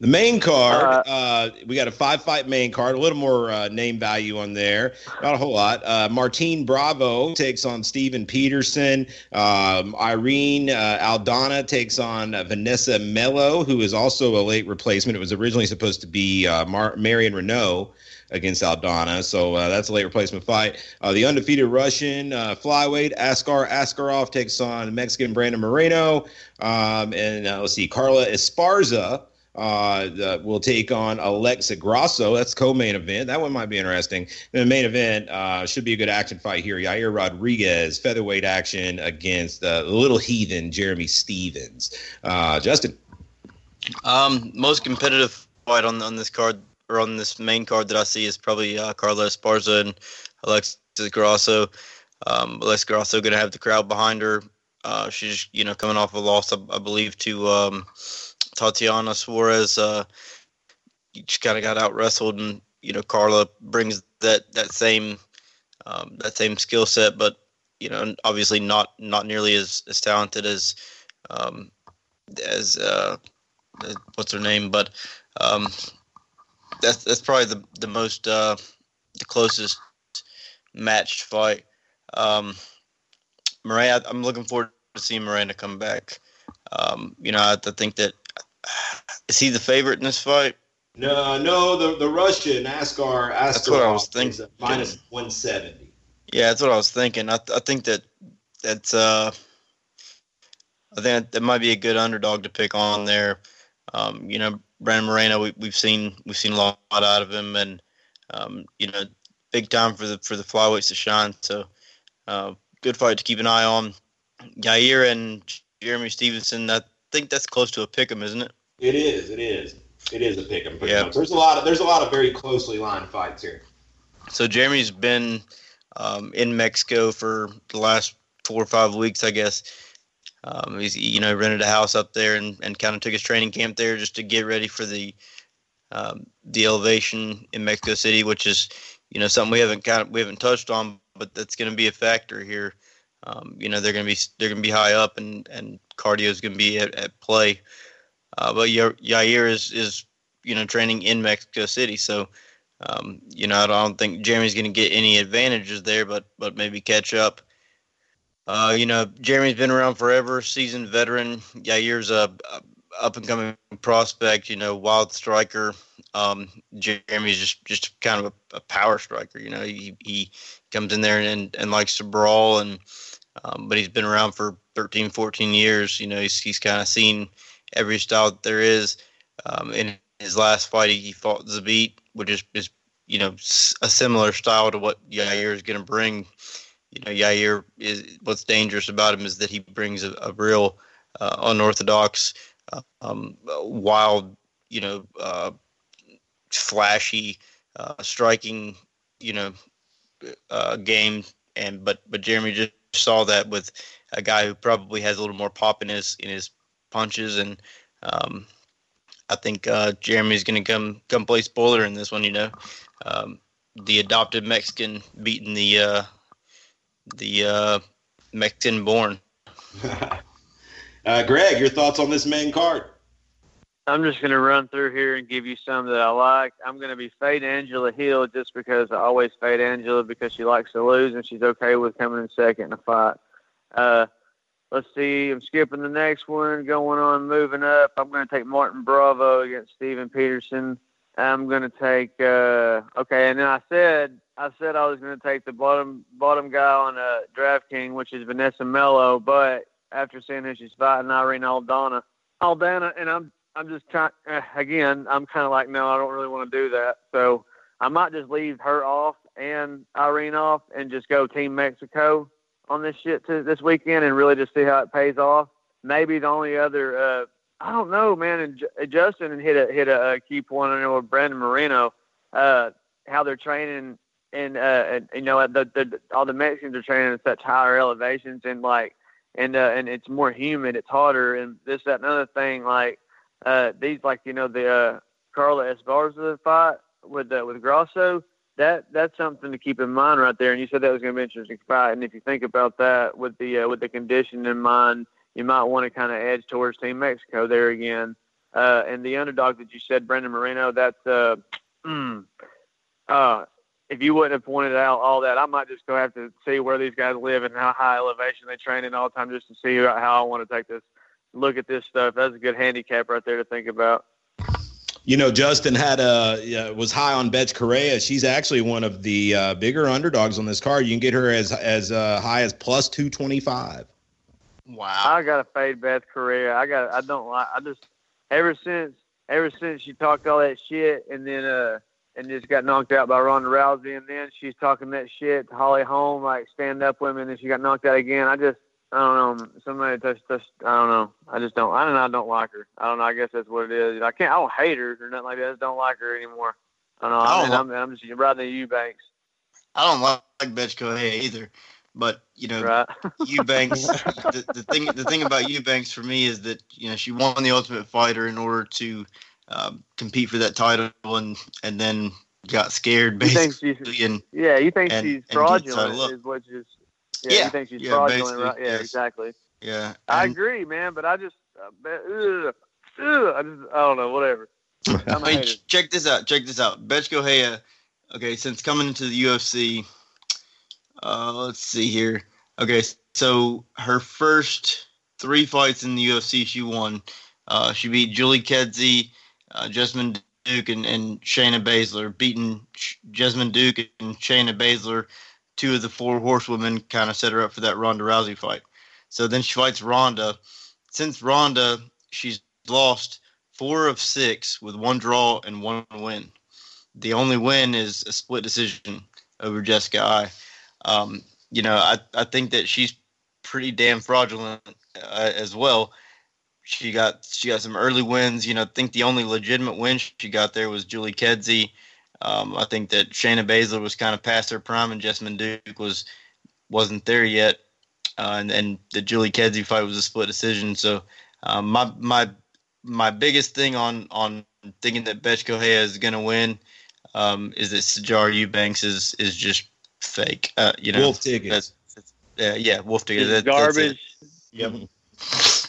The main card, uh, uh, we got a five fight main card, a little more uh, name value on there, not a whole lot. Uh, Martine Bravo takes on Steven Peterson. Um, Irene uh, Aldana takes on Vanessa Mello, who is also a late replacement. It was originally supposed to be uh, Mar- Marion Reneau against Aldana. So uh, that's a late replacement fight. Uh, the undefeated Russian uh, flyweight Askar Askarov takes on Mexican Brandon Moreno. Um, and let's see, Carla Esparza uh, the, will take on Alexa Grasso. That's co-main event. That one might be interesting. the main event uh, should be a good action fight here. Yair Rodriguez, featherweight action against the little heathen Jeremy Stephens. Uh, Justin. Um, most competitive fight on on this card or on this main card that I see is probably uh, Carla Esparza and Alexa Grasso. Um, Alexa Grasso going to have the crowd behind her. Uh, she's you know coming off a loss, I, I believe, to um, Tatiana Suarez. Uh, she kind of got out wrestled, and you know Carla brings that that same um, that same skill set, but you know obviously not not nearly as, as talented as um, as uh, what's her name, but um, that's that's probably the the most uh, the closest matched fight. Um, Miranda, I'm looking forward to seeing Miranda come back. Um, you know, I, I think that is he the favorite in this fight? No, no, the the Russian Askar. Askar that's what I was thinking. Minus one seventy. Yeah, that's what I was thinking. I I think that that's uh, I think that might be a good underdog to pick on there. Um, you know, Brandon Moreno, we, we've seen we've seen a lot out of him, and um, you know, big time for the for the flyweights to shine. So, uh, good fight to keep an eye on. Yair and Jeremy Stephens, I think that's close to a pick 'em, isn't it? It is. It is. It is a pick 'em. Yeah. There's a lot of there's a lot of very closely lined fights here. So Jeremy's been um, in Mexico for the last four or five weeks, I guess. Um, he's you know rented a house up there and, and kind of took his training camp there just to get ready for the um, the elevation in Mexico City, which is you know something we haven't kind of we haven't touched on, but that's going to be a factor here. Um, you know they're going to be they're going to be high up and and cardio is going to be at, at play. Uh, but Yair is is you know training in Mexico City, so um, you know I don't think Jeremy's going to get any advantages there, but but maybe catch up. Uh, you know, Jeremy's been around forever, seasoned veteran. Yair's a, a up and coming prospect. You know, wild striker. Um, Jeremy's just just kind of a, a, power striker. You know, he he comes in there and and likes to brawl, and um, but he's been around for 13, 14 years. You know, he's he's kind of seen every style that there is. Um, in his last fight, he fought Zabit, which is is you know a similar style to what Yair is going to bring you know, Yair is what's dangerous about him is that he brings a, a real uh, unorthodox, uh, um, wild, you know, uh, flashy, uh, striking, you know, uh, game. And but but Jeremy just saw that with a guy who probably has a little more pop in his in his punches, and um, I think uh, Jeremy's going to come come play spoiler in this one. You know, um, the adopted Mexican beating the the uh, Mexican born. [LAUGHS] uh, Greg, your thoughts on this main card? I'm just going to run through here and give you some that I like. I'm going to be fade Angela Hill just because I always fade Angela because she likes to lose and she's okay with coming in second in a fight. Uh, let's see. I'm skipping the next one, going on, moving up. I'm going to take Martin Bravo against Steven Peterson. I'm going to take, uh, okay, and then I said I said I was going to take the bottom bottom guy on uh, DraftKings, which is Vanessa Melo, but after seeing who she's fighting, Irene Aldana, Aldana, and I'm I'm just trying uh, again. I'm kind of like, no, I don't really want to do that. So I might just leave her off and Irene off, and just go Team Mexico on this shit to this weekend, and really just see how it pays off. Maybe the only other, uh, I don't know, man. And J- Justin hit a hit a, a key point on know with Brandon Moreno, uh, how they're training and uh, and, you know the, the all the Mexicans are training at such higher elevations and like and uh, and it's more humid, it's hotter, and this that another thing like uh, these like you know the uh, Carla Esparza fight with uh, with Grasso. That that's something to keep in mind right there. And you said that was going to be an interesting fight. And if you think about that with the uh, with the condition in mind, you might want to kind of edge towards Team Mexico there again. Uh, and the underdog that you said, Brandon Moreno, that's uh, mm, [CLEARS THROAT] uh, if you wouldn't have pointed out all that, I might just go have to see where these guys live and how high elevation they train in all the time just to see how I want to take this look at this stuff. That's a good handicap right there to think about. You know, Justin had a was high on Bethe Correia. She's actually one of the uh, bigger underdogs on this card. You can get her as as uh, high as plus two twenty five. Wow! I got to fade Bethe Correia. I got. I don't like. I just ever since ever since she talked all that shit, and then uh and just got knocked out by Ronda Rousey. And then she's talking that shit to Holly Holm, like stand up women, and she got knocked out again. I just, I don't know. Somebody just, just, I don't know. I just don't. I don't know. I don't like her. I don't know. I guess that's what it is. I can't. I don't hate her or nothing like that. I just don't like her anymore. I don't know. I, I don't mean, I'm, I'm just riding the Eubanks. I don't like Bethe Correia either. But you know, right. [LAUGHS] Eubanks. the, the thing, the thing about Eubanks for me is that you know she won the Ultimate Fighter in order to um, compete for that title, and and then got scared basically. and, yeah, you think and, she's fraudulent? Is what just yeah, yeah, you think she's yeah, fraudulent, right? Yeah, yes. exactly. Yeah, I agree, man. But I just, uh, ugh, ugh, I just, I don't know, whatever. [LAUGHS] I mean, check this out. Check this out. Bethe Correia. Okay, since coming into the UFC, uh, let's see here. Okay, so her first three fights in the UFC, she won. Uh, she beat Julie Kedzie, uh, Jessamyn Duke, and, and Shayna Baszler, beating Jessamyn Duke and Shayna Baszler, two of the four horsewomen, kind of set her up for that Ronda Rousey fight. So then she fights Ronda. Since Ronda, she's lost four of six with one draw and one win. The only win is a split decision over Jessica Eye. Um, you know, I, I think that she's pretty damn fraudulent uh, as well. She got she got some early wins. You know, I think the only legitimate win she got there was Julie Kedzie. Um, I think that Shayna Baszler was kind of past her prime, and Jessamyn Duke was wasn't there yet. Uh, and, and the Julie Kedzie fight was a split decision. So um, my my my biggest thing on on thinking that Bethe Correia is going to win um, is that Sijara Eubanks is is just fake. Uh, you know, wolf tickets. Uh, yeah, wolf tickets. That, garbage. Yep. [LAUGHS]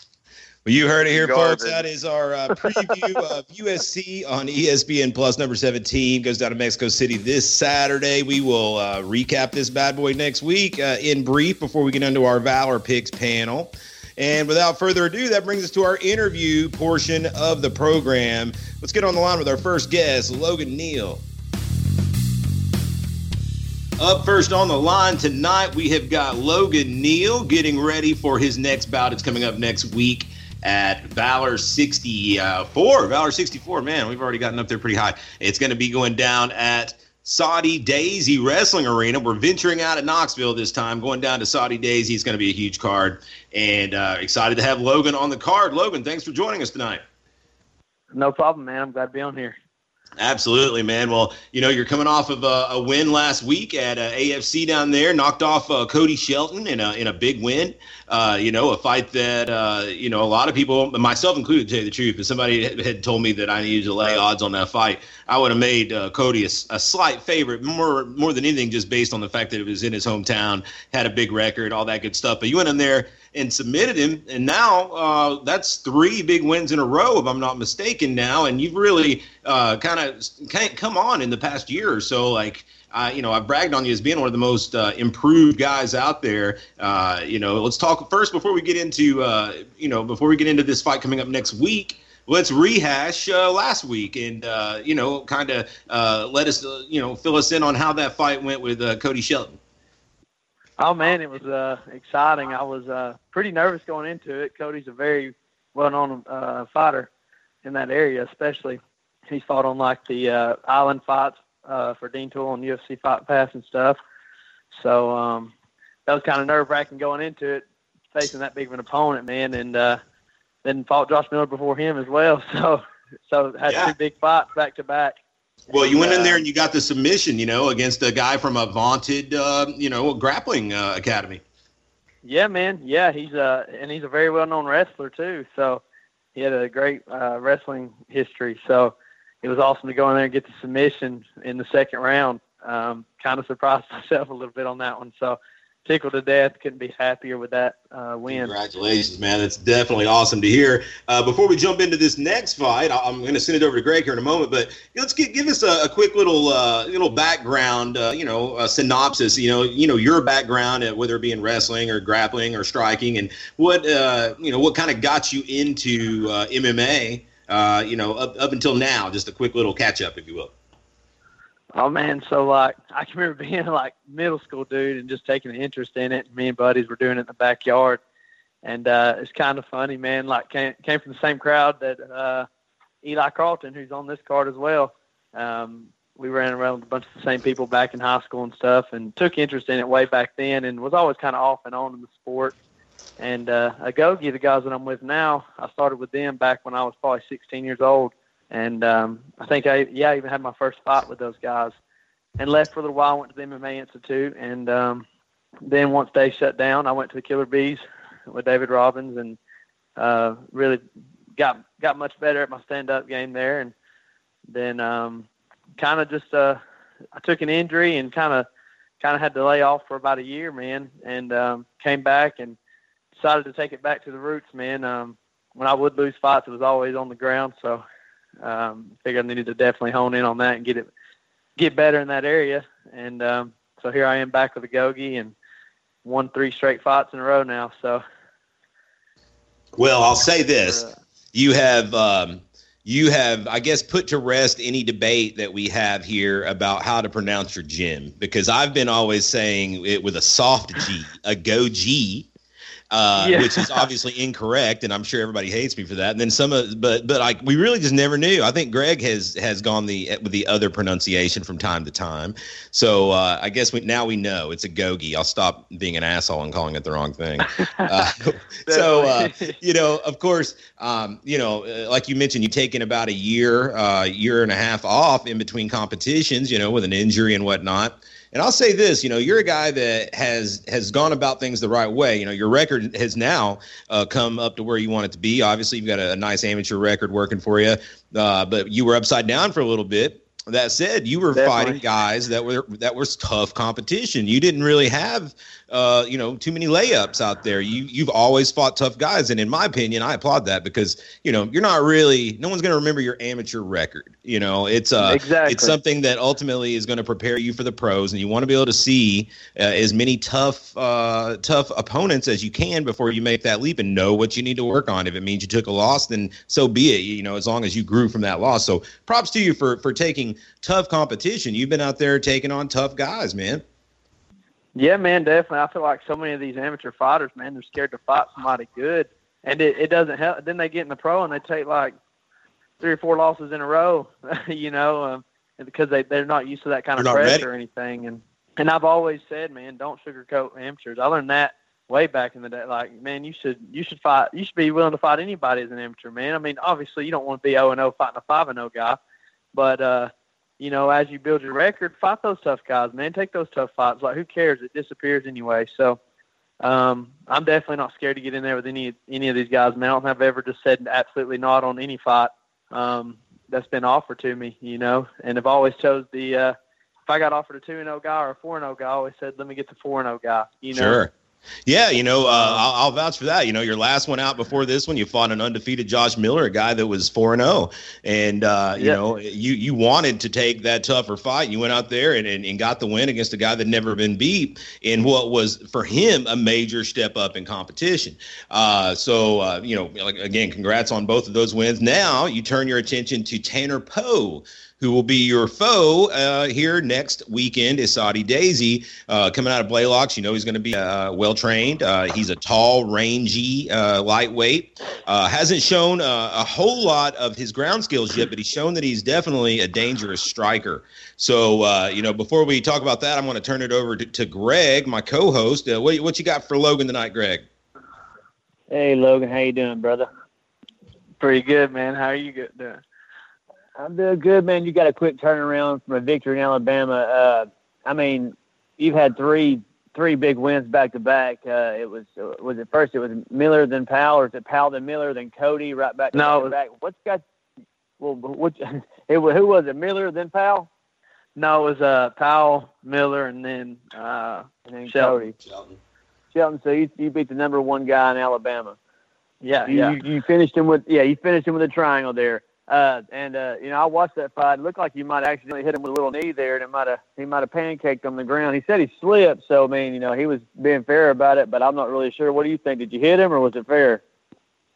Well, you heard it here, Garbage. folks. That is our uh, preview of UFC on ESPN Plus. Number 17 goes down to Mexico City this Saturday. We will uh, recap this bad boy next week uh, in brief before we get into our Valor Picks panel. And without further ado, that brings us to our interview portion of the program. Let's get on the line with our first guest, Logan Neal. Up first on the line tonight, we have got Logan Neal getting ready for his next bout. It's coming up next week at Valor 64. Valor 64, man, we've already gotten up there pretty high. It's going to be going down at Soddy Daisy Wrestling Arena. We're venturing out at Knoxville this time, going down to Soddy Daisy. It's going to be a huge card, and uh, excited to have Logan on the card. Logan, thanks for joining us tonight. No problem, man. I'm glad to be on here. Absolutely, man. Well, you know, you're coming off of a, a win last week at uh, AFC down there, knocked off uh, Cody Shelton in a in a big win. Uh, you know, a fight that uh, you know a lot of people, myself included, to tell you the truth, if somebody had told me that I needed to lay odds on that fight, I would have made uh, Cody a, a, slight favorite, more more than anything, just based on the fact that it was in his hometown, had a big record, all that good stuff. But you went in there and submitted him. And now uh, that's three big wins in a row, if I'm not mistaken. Now, and you've really uh, kind of come on in the past year or so. Like, uh, you know, I've bragged on you as being one of the most uh, improved guys out there. Uh, you know, let's talk first before we get into, uh, you know, before we get into this fight coming up next week let's rehash uh, last week and uh, you know kind of uh, let us you know fill us in on how that fight went with Cody Shelton. Oh man, it was uh, exciting. I was uh, pretty nervous going into it. Cody's a very well-known uh, fighter in that area, especially. He's fought on like the uh, island fights uh, for Dean Tool and UFC Fight Pass and stuff. So um, that was kind of nerve-wracking going into it, facing that big of an opponent, man. And uh, then fought Josh Miller before him as well. [LAUGHS] So so had yeah. two big fights back to back. Well, you went in there and you got the submission, you know, against a guy from a vaunted, uh, you know, grappling uh, academy. Yeah, man. Yeah, he's a and he's a very well known wrestler too. So he had a great uh, wrestling history. So it was awesome to go in there and get the submission in the second round. Um, kind of surprised [LAUGHS] myself a little bit on that one. So tickled to death. Couldn't be happier with that uh, win. Congratulations, man! That's definitely awesome to hear. Uh, before we jump into this next fight, I'm going to send it over to Greg here in a moment. But let's get, give us a, a quick little uh, little background, uh, you know, synopsis. You know, you know your background, whether it be in wrestling or grappling or striking, and what uh, you know, what kind of got you into uh, MMA. you know, up, up until now, just a quick little catch up, if you will. Oh man, so like [LAUGHS] I can remember being like middle school dude and just taking an interest in it. Me and buddies were doing it in the backyard, and uh, it's kind of funny, man. Like came came from the same crowd that uh, Eli Carlton, who's on this card as well. Um, we ran around with a bunch of the same people back in high school and stuff, and took interest in it way back then, and was always kind of off and on in the sport. And uh, Agogi, the guys that I'm with now, I started with them back when I was probably 16 years old and um, I think I yeah I even had my first fight with those guys, and left for a little while. Went to the MMA Institute, and um, then once they shut down, I went to the Killer Bees with David Robbins and uh, really got got much better at my stand up game there. And then um, kind of just uh, I took an injury and kind of kind of had to lay off for about a year, man, and um, came back and decided to take it back to the roots, man. Um, when I would lose fights, it was always on the ground, so um, figured I needed to definitely hone in on that and get it get better in that area. And um, so here I am back with a Gogi and won three straight fights in a row now. So, well, I'll say this: uh, you have um, you have, I guess, put to rest any debate that we have here about how to pronounce your gym because I've been always saying it with a soft G, a go G, uh, yeah. which is obviously incorrect, and I'm sure everybody hates me for that. And then some of, but but like we really just never knew. I think Greg has has gone the with the other pronunciation from time to time. So uh, I guess we, now we know it's a gogi. I'll stop being an asshole and calling it the wrong thing. [LAUGHS] Uh, so uh, you know, of course, um, you know, uh, like you mentioned, you've taken about a year, uh, year and a half off in between competitions. You know, with an injury and whatnot. And I'll say this, you know, you're a guy that has has gone about things the right way. You know, your record has now uh, come up to where you want it to be. Obviously, you've got a, a nice amateur record working for you, uh, but you were upside down for a little bit. That said, you were Definitely. fighting guys that were that was tough competition. You didn't really have uh, you know, too many layups out there. You you've always fought tough guys, and in my opinion, I applaud that because you know you're not really no one's going to remember your amateur record. You know, it's uh exactly. it's something that ultimately is going to prepare you for the pros, and you want to be able to see uh, as many tough uh, tough opponents as you can before you make that leap and know what you need to work on. If it means you took a loss, then so be it. You know, as long as you grew from that loss. So props to you for for taking tough competition. You've been out there taking on tough guys, man. Yeah, man, definitely. I feel like so many of these amateur fighters, man, they're scared to fight somebody good, and it, it doesn't help. Then they get in the pro and they take like three or four losses in a row, [LAUGHS] you know, um, because they they're not used to that kind they're of pressure ready. or anything. And and I've always said, man, don't sugarcoat amateurs. I learned that way back in the day. Like, man, you should you should fight. You should be willing to fight anybody as an amateur, man. I mean, obviously, you don't want to be 0 and 0 fighting a 5 and 0 guy, but uh, you know, as you build your record, fight those tough guys, man. Take those tough fights. Like, who cares? It disappears anyway. So, um, I'm definitely not scared to get in there with any any of these guys, man. I don't have ever just said absolutely not on any fight um, that's been offered to me, you know. And I've always chose the uh, if I got offered a two and zero oh guy or a four and zero oh guy, I always said let me get the four and zero oh guy, you know. Sure. Yeah, you know, uh, I'll, I'll, vouch for that. You know, your last one out before this one, you fought an undefeated Josh Miller, a guy that was four and zero, oh. and uh, you know, you you wanted to take that tougher fight. You went out there and, and, and got the win against a guy that never been beat in what was for him a major step up in competition. Uh, so uh, you know, like again, congrats on both of those wins. Now you turn your attention to Tanner Poe who will be your foe uh, here next weekend is Soddy Daisy uh, coming out of Blaylock. You know he's going to be uh, well trained. Uh, he's a tall, rangy, uh, lightweight. Uh, hasn't shown a whole lot of his ground skills yet, but he's shown that he's definitely a dangerous striker. So you know, before we talk about that, I'm going to turn it over to, to Greg, my co-host. what, what you got for Logan tonight, Greg? Hey Logan, how you doing, brother? Pretty good, man. How are you doing? I'm doing good, man. You got a quick turnaround from a victory in Alabama. Uh, I mean, you've had three three big wins back to back. Uh, it was uh, was it first? It was Miller then Powell, or is it Powell then Miller then Cody? Right back. No, back. What's got? Well, which [LAUGHS] it who was it? Miller then Powell. No, it was uh Powell, Miller, and then uh and then Shelton. Cody. Shelton. Shelton. So you you beat the number one guy in Alabama. Yeah, you, yeah. You, you finished him with yeah. You finished him with a triangle there. Uh, and uh, you know, I watched that fight. It looked like you might accidentally hit him with a little knee there, and it might have he might have pancaked on the ground. He said he slipped, so I mean, you know, he was being fair about it. But I'm not really sure. What do you think? Did you hit him, or was it fair?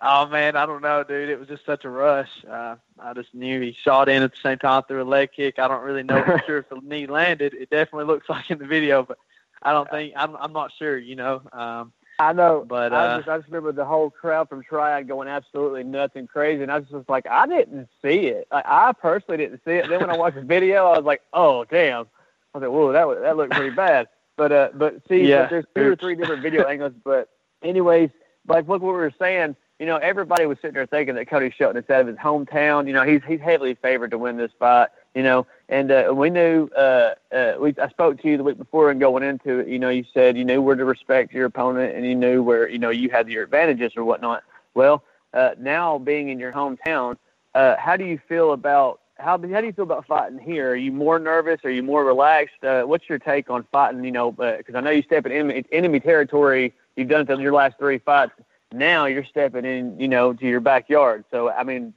Oh man, I don't know, dude. It was just such a rush. Uh, I just knew he shot in at the same time through a leg kick. I don't really know for [LAUGHS] sure if the knee landed. It definitely looks like in the video, but I don't think I'm. I'm not sure. You know. Um, I know, but uh, I, just, I just remember the whole crowd from Triad going absolutely nuts and crazy, and I just was just like, I didn't see it. Like, I personally didn't see it. Then when I watched the video, I was like, oh damn. I was like, whoa, that that looked pretty bad. But uh, but see, yeah. but there's two or three different video [LAUGHS] angles. But anyways, like look what we were saying. You know, everybody was sitting there thinking that Cody Shelton is out of his hometown. You know, he's he's heavily favored to win this fight. You know. And uh, we knew uh, uh, we I spoke to you the week before and going into it, you know, you said you knew where to respect your opponent and you knew where you know you had your advantages or whatnot. Well, uh, now being in your hometown, uh, how do you feel about how how do you feel about fighting here? Are you more nervous? Are you more relaxed? Uh, what's your take on fighting? You know, because uh, I know you step in enemy, enemy territory. You've done it in your last three fights. Now you're stepping in, you know, to your backyard. So I mean,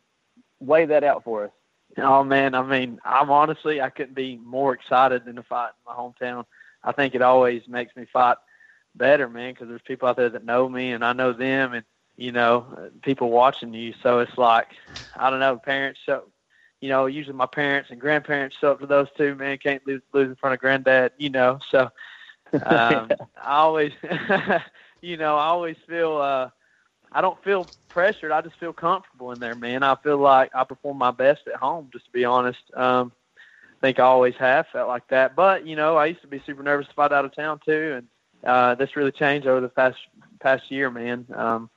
weigh that out for us. Oh man, I mean, I'm honestly I couldn't be more excited than to fight in my hometown. I think it always makes me fight better, man, because there's people out there that know me and I know them, and you know, people watching you. So it's like, I don't know, parents show, you know, usually my parents and grandparents show up to those two, man, can't lose, lose in front of granddad, you know. So [LAUGHS] um, I always, [LAUGHS] you know, I always feel, uh, I don't feel pressured. I just feel comfortable in there, man. I feel like I perform my best at home, just to be honest. Um, I think I always have felt like that. But, you know, I used to be super nervous to fight out of town too. And uh, this really changed over the past, past year, man. Um,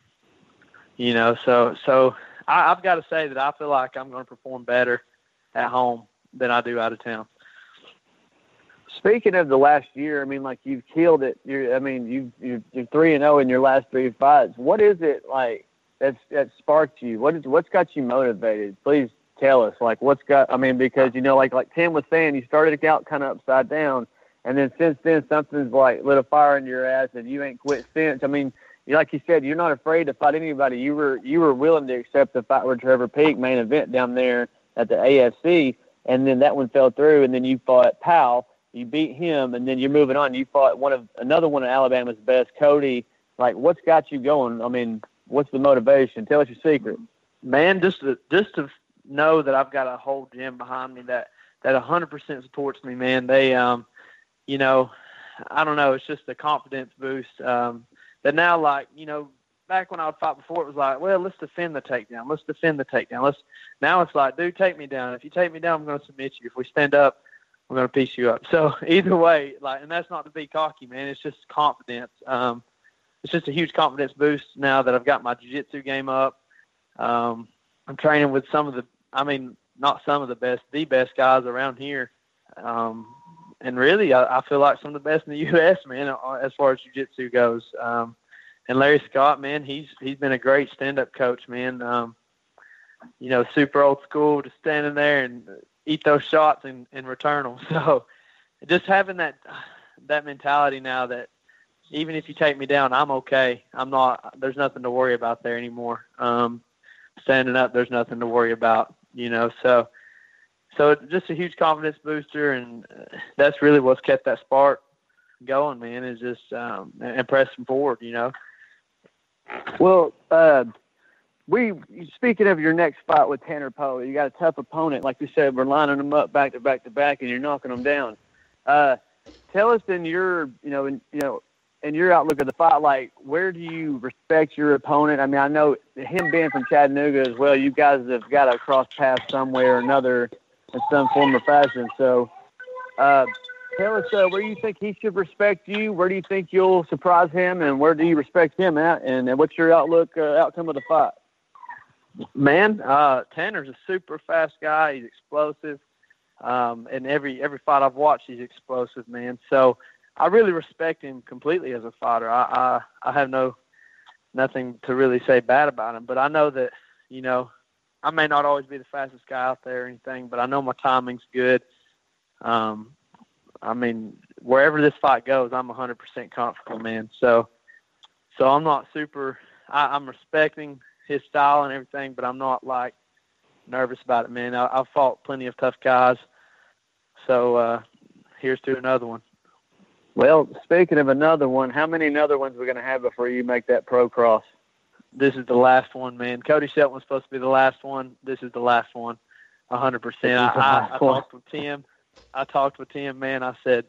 you know, so so I, I've got to say that I feel like I'm going to perform better at home than I do out of town. Speaking of the last year, I mean, like you've killed it. You're, I mean, you you you're three and zero oh in your last three fights. What is it like that's that sparked you? What is what's got you motivated? Please tell us. Like, what's got? I mean, because you know, like like Tim was saying, you started out kind of upside down, and then since then something's like lit a fire in your ass, and you ain't quit since. I mean, like you said, you're not afraid to fight anybody. You were you were willing to accept the fight with Trevor Peak main event down there at the AFC, and then that one fell through, and then you fought Powell. You beat him, and then you're moving on. You fought one of another one of Alabama's best, Cody. Like, what's got you going? I mean, what's the motivation? Tell us your secret. Man, just to just to know that I've got a whole gym behind me that that 100% supports me. Man, they um, you know, I don't know. It's just a confidence boost. Um, that now, like you know, back when I would fight before, it was like, well, let's defend the takedown. Let's defend the takedown. Let's now it's like, dude, take me down. If you take me down, I'm going to submit you. If we stand up, I'm going to piece you up. So either way, like, and that's not to be cocky, man. It's just confidence. Um, it's just a huge confidence boost now that I've got my jiu-jitsu game up. Um, I'm training with some of the, I mean, not some of the best, the best guys around here. Um, and really, I, I feel like some of the best in the [LAUGHS] U.S. man, uh, as far as jiu-jitsu goes. Um, and Larry Scott, man, he's he's been a great stand-up coach, man. Um, you know, super old school, just standing there and eat those shots and, and return them. [LAUGHS] So, just having that that mentality now that even if you take me down, I'm okay. I'm not. There's nothing to worry about there anymore. Um, standing up, there's nothing to worry about. You know, so so just a huge confidence booster, and uh, that's really what's kept that spark going, man. Is just um, and pressing forward, you know. Well, uh, we speaking of your next fight with Tanner Poe, you got a tough opponent, like you said. We're lining them up back to back to back, and you're knocking them down. Uh, tell us in your, you know, in, you know, in your outlook of the fight, like where do you respect your opponent? I mean, I know him being from Chattanooga as well. You guys have got to cross paths somewhere or another in some form or fashion. So, uh, tell us uh, where you think he should respect you. Where do you think you'll surprise him, and where do you respect him at? And, and what's your outlook uh, outcome of the fight? Man, uh, Tanner's a super fast guy. He's explosive. Um, and every every fight I've watched, he's explosive, man. So I really respect him completely as a fighter. I I, I have no nothing to really say bad about him, but I know that you know I may not always be the fastest guy out there or anything, but I know my timing's good. Um, I mean, wherever this fight goes, I'm 100% comfortable, man. So, so I'm not super. I, I'm respecting his style and everything, but I'm not like nervous about it, man. I, I've fought plenty of tough guys, so uh, here's to another one. Well, speaking of another one, how many another ones we're we going to have before you make that pro cross? this is the last one, man. Cody Shelton was supposed to be the last one. This is the last one, hundred percent. I, I talked with Tim. I talked with Tim, man. I said,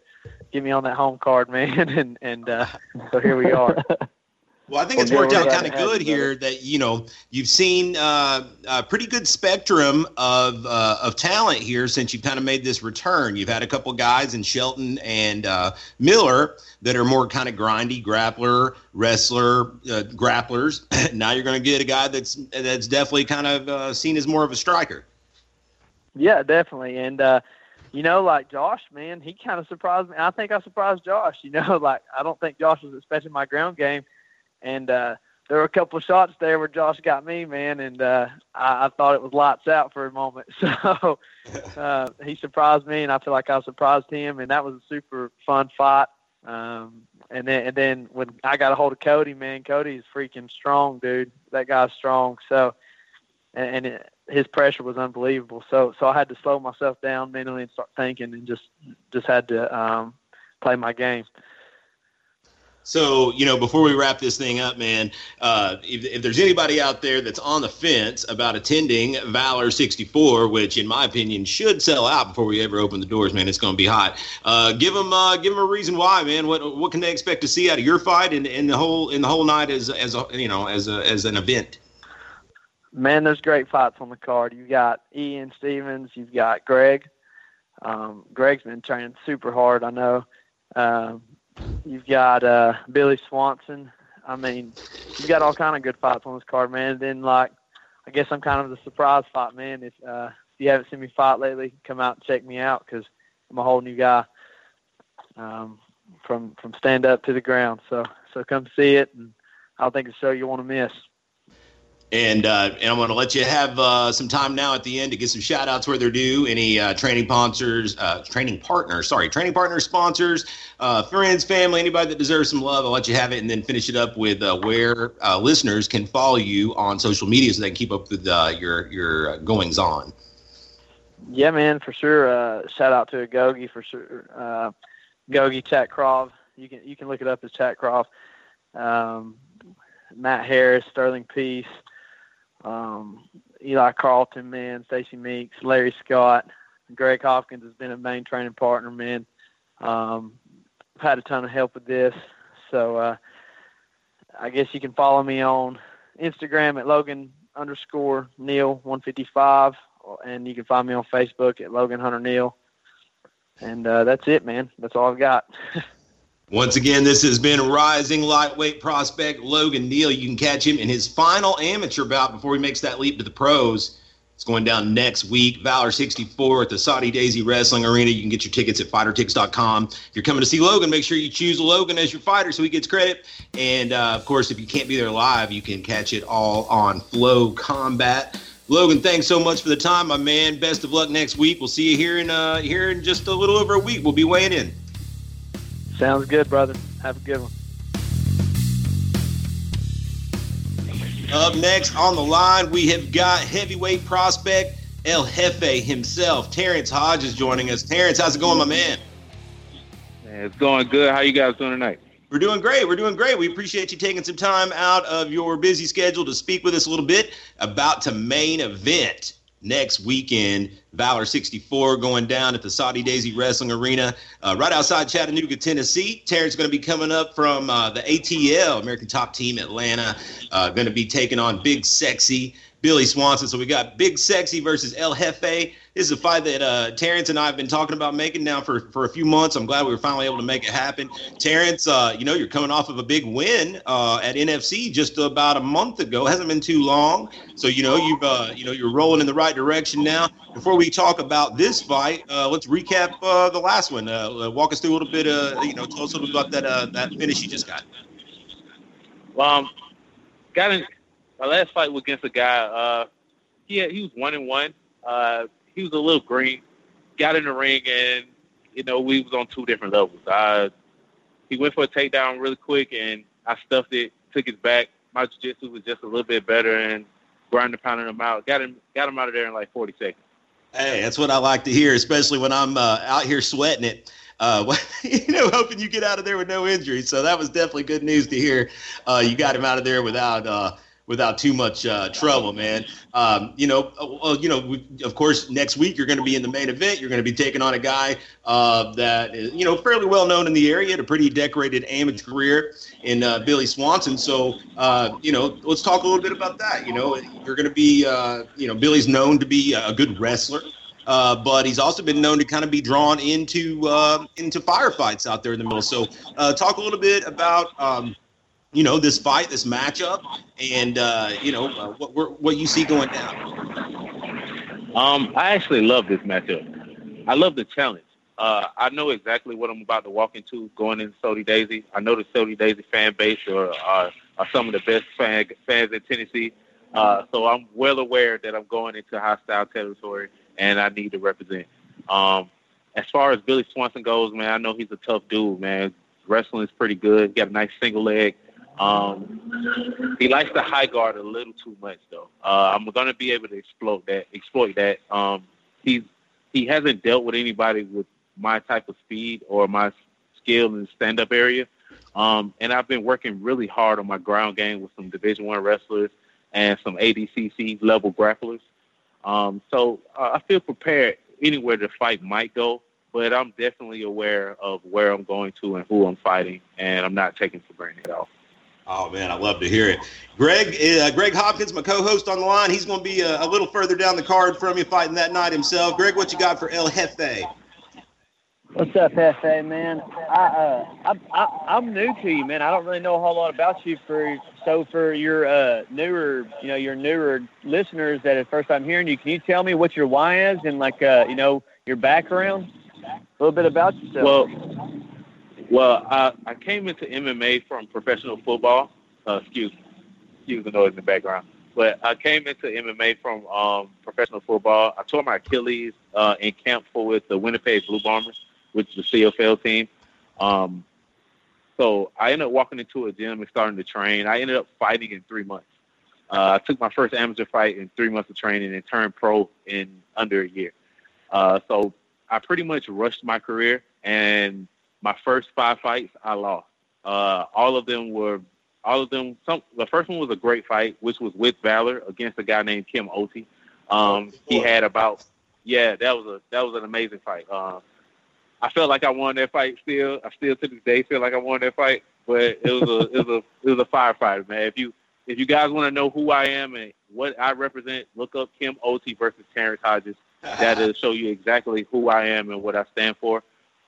"Get me on that home card, [LAUGHS] man," and and uh, so here we are. [LAUGHS] Well, I think it's worked out kind of good here that you know you've seen uh, a pretty good spectrum of uh, of talent here since you've kind of made this return. You've had a couple guys in Shelton and uh, Miller that are more kind of grindy grappler, wrestler, uh, grapplers. [CLEARS THROAT] now you're going to get a guy that's that's definitely kind of uh, seen as more of a striker. Yeah, definitely. And uh, you know, like Josh, man, he kind of surprised me. I think I surprised Josh. You know, [LAUGHS] like I don't think Josh was expecting my ground game, and uh, there were a couple of shots there where Josh got me, man, and uh, I, I thought it was lights out for a moment. [LAUGHS] So [LAUGHS] uh, he surprised me, and I feel like I surprised him, and that was a super fun fight. Um, and then and then when I got a hold of Cody, man, Cody's freaking strong, dude. That guy's strong. So and, and it, his pressure was unbelievable. So so I had to slow myself down mentally and start thinking, and just just had to um, play my game. So, you know, before we wrap this thing up, man, uh, if, if, there's anybody out there that's on the fence about attending Valor 64, which in my opinion should sell out before we ever open the doors, man, it's going to be hot. Uh, give them, uh, give them a reason why, man. What, what can they expect to see out of your fight and, and the whole, in the whole night as, as a, you know, as a, as an event? Man, there's great fights on the card. You've got Ian Stevens, you've got Greg. Um, Greg's been training super hard, I know. Um, You've got uh, Billy Swanson. I mean, you've got all kind of good fights on this card, man. And then, like, I guess I'm kind of the surprise fight, man. If uh, if you haven't seen me fight lately, come out and check me out because I'm a whole new guy um, from from stand up to the ground. So so come see it, and I don't think it's a show you want to miss. And uh, and I'm going to let you have uh, some time now at the end to get some shout outs where they're due. Any uh, training sponsors, uh, training partners, sorry, training partners, sponsors, uh, friends, family, anybody that deserves some love. I'll let you have it, and then finish it up with uh, where listeners can follow you on social media so they can keep up with your your goings on. Yeah, man, for sure. shout out to Gogi for sure. Gogi Chat Krov. You can you can look it up as Chat Krov. Um, Matt Harris, Sterling Peace um, Eli Carlton, man, Stacy Meeks, Larry Scott, Greg Hopkins has been a main training partner, man. Um, I've had a ton of help with this, so uh, I guess you can follow me on Instagram at Logan underscore Neal one fifty five, and you can find me on Facebook at Logan Hunter Neal. And uh, that's it, man. That's all I've got. [LAUGHS] Once again, this has been rising lightweight prospect Logan Neal. You can catch him in his final amateur bout before he makes that leap to the pros. It's going down next week. Valor 64 at the Soddy Daisy Wrestling Arena. You can get your tickets at fightertix.com. If you're coming to see Logan, make sure you choose Logan as your fighter so he gets credit. And uh, of course, if you can't be there live, you can catch it all on FloCombat. Logan, thanks so much for the time, my man. Best of luck next week. We'll see you here in uh, here in just a little over a week. We'll be weighing in. Sounds good, brother. Have a good one. Up next on the line, we have got heavyweight prospect El Hefe himself. Terrance Hodges is joining us. Terrance, how's it going, my man? man? It's going good. How you guys doing tonight? We're doing great. We're doing great. We appreciate you taking some time out of your busy schedule to speak with us a little bit about to main event next weekend. Valor 64 going down at the Soddy Daisy Wrestling Arena uh, right outside Chattanooga, Tennessee. Terrance going to be coming up from uh, the ATL, American Top Team Atlanta, uh, going to be taking on Big Sexy Billy Swanson. So we got Big Sexy versus El Hefe. This is a fight that uh, Terrance and I have been talking about making now for, for a few months. I'm glad we were finally able to make it happen. Terrance, uh, you know, you're coming off of a big win uh, at NFC just about a month ago. It hasn't been too long. So, you know, you've, uh, you know, you're rolling in the right direction now. Before we talk about this fight, uh, let's recap uh, the last one. walk us through a little bit, you know, tell us a little bit about that, that finish you just got. Well, um, got in my last fight was against a guy. Uh, he had, he was one and one. He was a little green. Got in the ring and you know we was on two different levels. I he went for a takedown really quick and I stuffed it, took his back. My jiu-jitsu was just a little bit better and grinding pounding him out. Got him got him out of there in like 40 seconds. Hey, that's what I like to hear, especially when I'm uh, out here sweating it. Uh, [LAUGHS] you know, hoping you get out of there with no injuries. So that was definitely good news to hear. Uh, you got him out of there without uh, without too much uh, trouble, man. Um, you know, uh, you know, we, of course, next week you're going to be in the main event. You're going to be taking on a guy uh, that is, you know, fairly well known in the area, had a pretty decorated amateur career in uh, Billy Swanson. So, uh, you know, let's talk a little bit about that. You know, you're going to be, uh, you know, Billy's known to be a good wrestler. Uh, but he's also been known to kind of be drawn into uh, into firefights out there in the middle. So, uh, talk a little bit about um, you know, this fight, this matchup, and uh, you know uh, what what you see going down. Um, I actually love this matchup. I love the challenge. Uh, I know exactly what I'm about to walk into going into Soddy Daisy. I know the Soddy Daisy fan base are, are, are some of the best fan, fans in Tennessee. Uh, so I'm well aware that I'm going into hostile territory and I need to represent. Um, as far as Billy Swanson goes, man, I know he's a tough dude, man. Wrestling is pretty good. He got a nice single leg. Um, he likes the high guard a little too much, though. Uh, I'm gonna be able to exploit that. Exploit that. Um, he's he hasn't dealt with anybody with my type of speed or my skill in the stand-up area. Um, and I've been working really hard on my ground game with some Division One wrestlers and some ADCC level grapplers. Um, so uh, I feel prepared anywhere the fight might go, but I'm definitely aware of where I'm going to and who I'm fighting, and I'm not taking for granted at all. Oh man, I love to hear it. Greg, uh, Greg Hopkins, my co-host on the line. He's going to be a, a, little further down the card from you, fighting that night himself. Greg, what you got for El Hefe? What's up, Hefe, man? I, uh, I, I, I'm new to you, man. I don't really know a whole lot about you. For so for your uh, newer, you know, your newer listeners that are first time hearing you, can you tell me what your why is and like, uh, you know, your background? A little bit about yourself. Well, well, I, I came into MMA from professional football. Uh, excuse, excuse the noise in the background. But I came into MMA from um, professional football. I tore my Achilles uh, in camp for with the Winnipeg Blue Bombers, which is the CFL team. Um, so I ended up walking into a gym and starting to train. I ended up fighting in three months. Uh, I took my first amateur fight in three months of training and turned pro in under a year. Uh, so I pretty much rushed my career, and my first five fights I lost. Uh, all of them were, all of them. Some the first one was a great fight, which was with Valor against a guy named Kim Oti. Um, he had about, yeah, that was a that was an amazing fight. Uh, I felt like I won that fight. Still, I still to this day feel like I won that fight. But it was a it was a it was a firefighter, man. If you if you guys want to know who I am and what I represent, look up Kim Oti versus Terrance Hodges. That'll show you exactly who I am and what I stand for.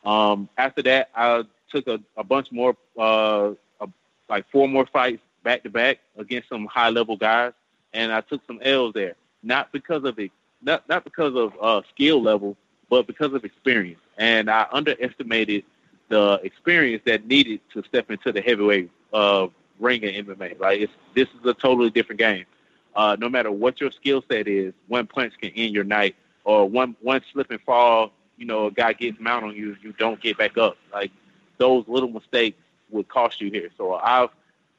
Um, after that, I took a, a bunch more, uh, a, like four more fights back to back against some high level guys, and I took some L's there. Not because of it, not not because of uh, skill level, but because of experience. And I underestimated the experience that needed to step into the heavyweight uh, ring in MMA. Like this is a totally different game. Uh, no matter what your skill set is, one punch can end your night, or one one slip and fall you know, a guy gets mount on you, you don't get back up. Like those little mistakes would cost you here. So I've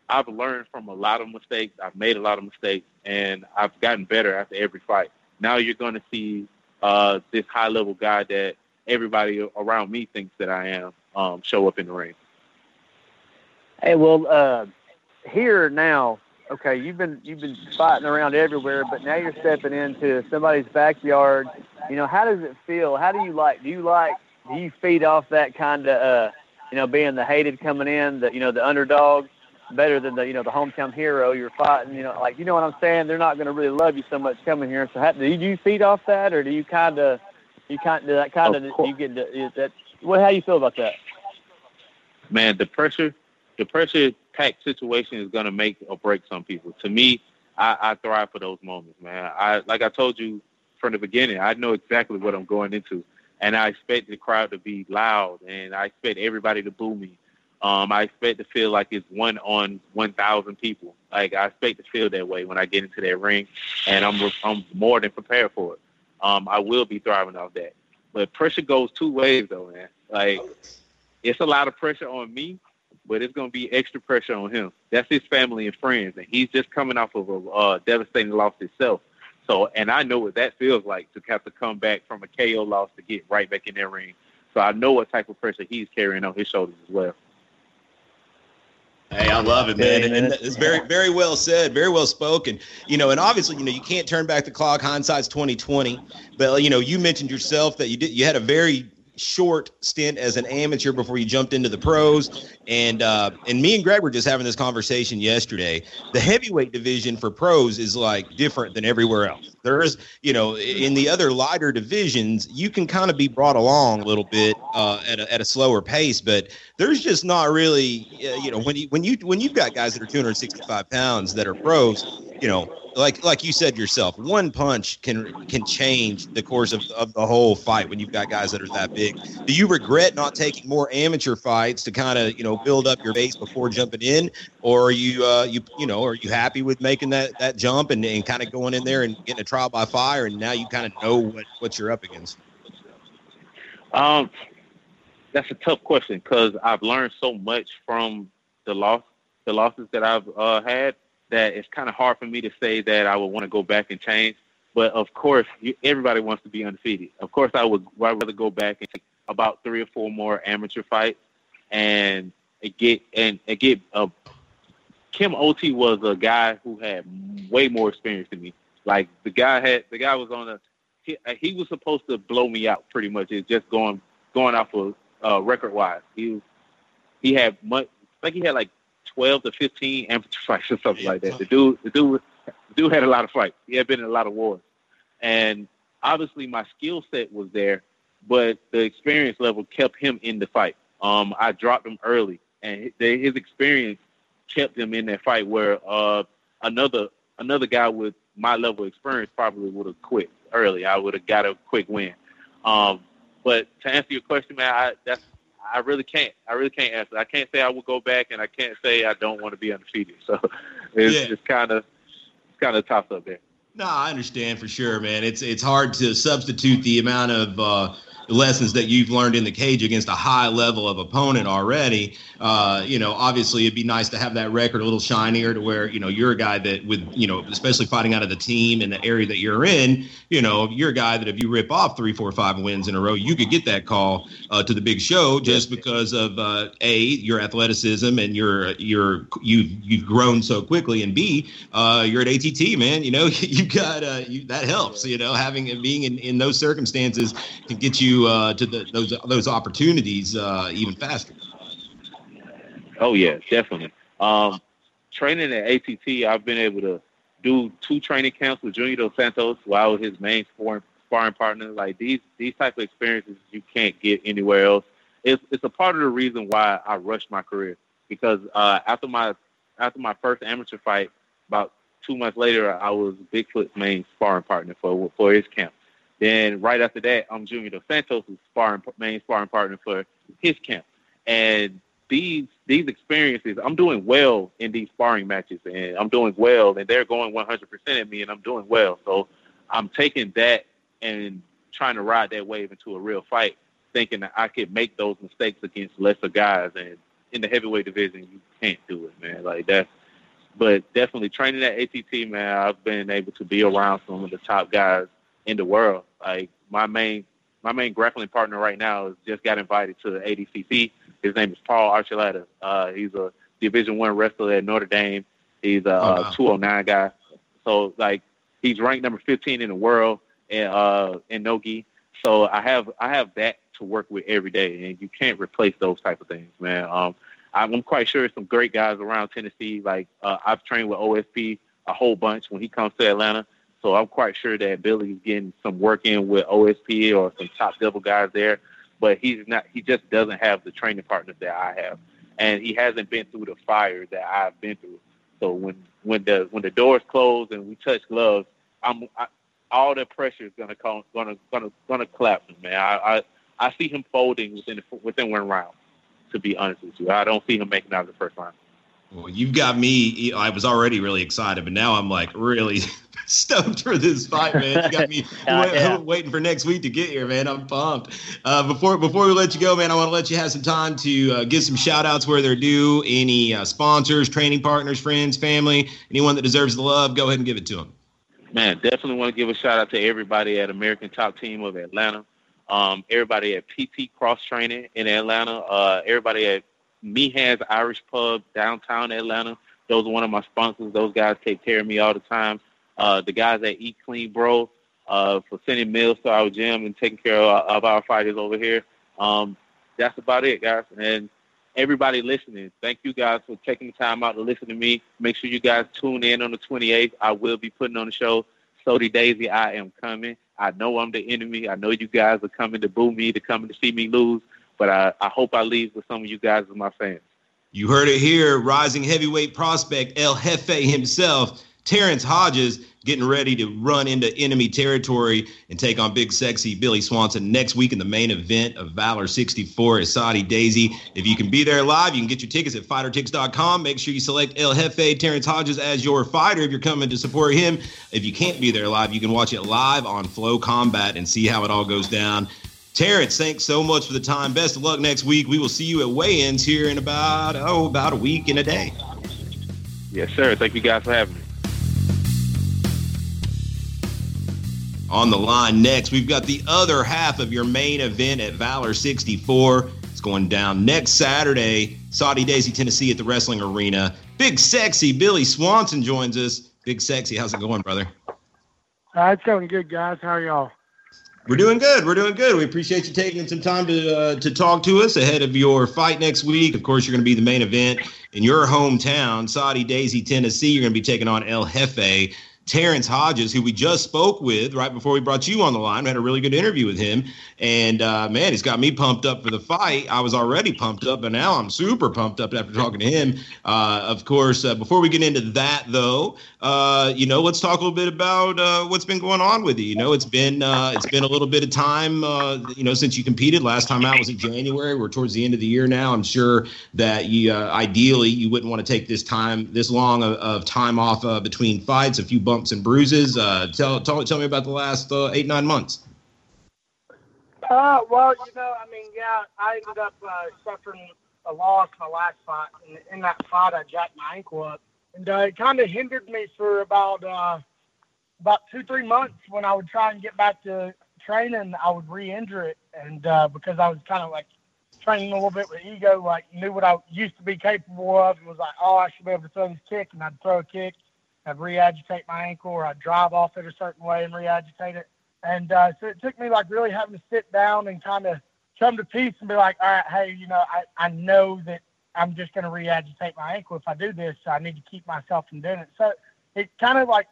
I've learned from a lot of mistakes. I've made a lot of mistakes, and I've gotten better after every fight. Now you're going to see uh, this high level guy that everybody around me thinks that I am um, show up in the ring. Hey, well, uh, here now, okay, you've been you've been fighting around everywhere, but now you're stepping into somebody's backyard you know, how does it feel? How do you like? Do you like? Do you feed off that kind of, uh, you know, being the hated coming in, the you know the underdog, better than the you know the hometown hero you're fighting? You know, like you know what I'm saying? They're not going to really love you so much coming here. So, how, do you feed off that, or do you kind of, you kind of that kind of you get to, that? What? How do you feel about that? Man, the pressure, the pressure packed situation is going to make or break some people. To me, I, I thrive for those moments, man. I like I told you from the beginning. I know exactly what I'm going into, and I expect the crowd to be loud, and I expect everybody to boo me. Um, I expect to feel like it's one on one thousand people. Like I expect to feel that way when I get into that ring, and I'm I'm more than prepared for it. Um, I will be thriving off that. But pressure goes two ways, though, man. Like it's a lot of pressure on me, but it's going to be extra pressure on him. That's his family and friends, and he's just coming off of a uh, devastating loss himself. So, and I know what that feels like to have to come back from a KO loss to get right back in that ring. So I know what type of pressure he's carrying on his shoulders as well. Hey, I love it, man. And, and it's very, very well said, very well spoken. You know, and obviously, you know, you can't turn back the clock. Hindsight's twenty twenty. But you know, you mentioned yourself that you did you had a very short stint as an amateur before you jumped into the pros. And uh, and me and Greg were just having this conversation yesterday. The heavyweight division for pros is like different than everywhere else. There is, you know, in the other lighter divisions, you can kind of be brought along a little bit uh, at a, at a slower pace, but there's just not really, uh, you know, when you when you when you've got guys that are 265 pounds that are pros, you know like like you said yourself, one punch can can change the course of, of the whole fight when you've got guys that are that big. Do you regret not taking more amateur fights to kind of you know build up your base before jumping in, or are you uh, you you know are you happy with making that that jump and, and kind of going in there and getting a trial by fire and now you kind of know what what you're up against? Um, that's a tough question because I've learned so much from the loss the losses that I've uh, had that it's kind of hard for me to say that I would want to go back and change. But of course, you, everybody wants to be undefeated. Of course, I would I'd rather go back and about three or four more amateur fights and get and, get a. Kim Ot was a guy who had way more experience than me. Like the guy had the guy was on a he, he was supposed to blow me out pretty much. It's just going going off of uh, record wise. He was he had much like he had like twelve to fifteen amateur [LAUGHS] fights or something like that. The dude, the dude, the dude had a lot of fights. He had been in a lot of wars, and obviously my skill set was there, but the experience level kept him in the fight. Um, I dropped him early, and his experience kept him in that fight. Where uh, another another guy with my level of experience probably would have quit early. I would have got a quick win. Um, but to answer your question, man, I, that's I really can't. I really can't answer. I can't say I will go back, and I can't say I don't want to be undefeated. So [LAUGHS] it's it's kind of it's kind of tough up there. No, I understand for sure, man. It's it's hard to substitute the amount of uh, lessons that you've learned in the cage against a high level of opponent already. Uh, you know, obviously it'd be nice to have that record a little shinier to where, you know, you're a guy that with, you know, especially fighting out of the team in the area that you're in, you know, you're a guy that if you rip off three, four, five wins in a row, you could get that call uh, to the big show just because of uh, a your athleticism and your your you've you've grown so quickly, and b uh, you're at ATT, man. You know, [LAUGHS] you've got uh, you, that helps. You know, having and being in, in those circumstances can get you uh, to the, those those opportunities uh, even faster. Oh yeah, definitely. Um, training at ATT, I've been able to do two training camps with Junior Dos Santos while his main sparring, sparring partner. Like these these type of experiences you can't get anywhere else. It's it's a part of the reason why I rushed my career because uh, after my after my first amateur fight, about two months later, I was Bigfoot's main sparring partner for for his camp. Then right after that, I'm Junior Dos Santos' sparring main sparring partner for his camp. And these these experiences, I'm doing well in these sparring matches, and I'm doing well, and they're going 100% at me, and I'm doing well. So I'm taking that and trying to ride that wave into a real fight, thinking that I could make those mistakes against lesser guys. And in the heavyweight division, you can't do it, man. Like that's. But definitely training at ATT, man, I've been able to be around some of the top guys in the world. Like my main my main grappling partner right now has just got invited to the ADCC. His name is Paul Archuleta. Uh, he's a Division One wrestler at Notre Dame. He's a, oh, wow. 209 guy. So like he's ranked number 15 in the world in uh, in Nogi. So I have I have that to work with every day, and you can't replace those type of things, man. Um, I'm quite sure some great guys around Tennessee. Like uh, I've trained with OSP a whole bunch when he comes to Atlanta. So I'm quite sure that Billy's getting some work in with OSP or some top level guys there, but he's not. He just doesn't have the training partners that I have, and he hasn't been through the fire that I've been through. So when when the when the doors close and we touch gloves, I'm I, all the pressure is gonna come gonna gonna gonna collapse man. I, I I see him folding within within one round. To be honest with you, I don't see him making out of the first round. Well, you've got me. I was already really excited, but now I'm like really [LAUGHS] stoked for this fight, man. You got me [LAUGHS] uh, yeah. [LAUGHS] waiting for next week to get here, man. I'm pumped. Uh, before before we let you go, man, I want to let you have some time to uh, give some shout outs where they're due. Any uh, sponsors, training partners, friends, family, anyone that deserves the love, go ahead and give it to them. Man, definitely want to give a shout out to everybody at American Top Team of Atlanta. Um, everybody at PT Cross Training in Atlanta. Uh, everybody at Meehan's Irish Pub downtown Atlanta. Those are one of my sponsors. Those guys take care of me all the time. Uh, the guys at Eat Clean Bro uh, for sending meals to our gym and taking care of, of our fighters over here. Um, that's about it, guys. And everybody listening, thank you guys for taking the time out to listen to me. Make sure you guys tune in on the 28th. I will be putting on the show. Soddy Daisy, I am coming. I know I'm the enemy. I know you guys are coming to boo me, to coming to see me lose. But I, I hope I leave with some of you guys as my fans. You heard it here. Rising heavyweight prospect El Hefe himself Terrance Hodges getting ready to run into enemy territory and take on big sexy Billy Swanson next week in the main event of Valor 64 at Soddy Daisy. If you can be there live, you can get your tickets at fightertix.com. Make sure you select El Hefe Terrance Hodges as your fighter if you're coming to support him. If you can't be there live, you can watch it live on FloCombat and see how it all goes down. Terrance, thanks so much for the time. Best of luck next week. We will see you at weigh-ins here in about oh about a week and a day. Yes, sir. Thank you guys for having me. On the line next, we've got the other half of your main event at Valor 64. It's going down next Saturday, Soddy Daisy, Tennessee at the Wrestling Arena. Big Sexy Billy Swanson joins us. Big Sexy, how's it going, brother? Uh, it's going good, guys. How are y'all? We're doing good. We're doing good. We appreciate you taking some time to uh, to talk to us ahead of your fight next week. Of course, you're going to be the main event in your hometown, Soddy Daisy, Tennessee. You're going to be taking on El Hefe. Terrance Hodges, who we just spoke with right before we brought you on the line. We had a really good interview with him. And uh, man, he's got me pumped up for the fight. I was already pumped up, but now I'm super pumped up after talking to him. Uh, of course, uh, before we get into that, though, uh, you know, let's talk a little bit about uh, what's been going on with you. You know, it's been uh, it's been a little bit of time, you know, since you competed. Last time out was in January. We're towards the end of the year now. I'm sure that you ideally you wouldn't want to take this time this long of, of time off between fights. A few bumps bumps and bruises. Uh, tell, tell tell me about the last uh, eight nine months. Uh, well, you know, I mean, yeah, I ended up uh, suffering a loss my last fight. and in that fight, I jacked my ankle up, and uh, it kind of hindered me for about uh, about two three months. When I would try and get back to training, I would re-injure it, and uh, because I was kind of like training a little bit with ego, like knew what I used to be capable of, and was like, oh, I should be able to throw this kick, and I'd throw a kick, I'd re-agitate my ankle or I'd drive off it a certain way and re-agitate it. And uh, so it took me like really having to sit down and kind of come to peace and be like, all right, hey, you know, I, I know that I'm just going to re-agitate my ankle if I do this. So I need to keep myself from doing it. So it kind of like,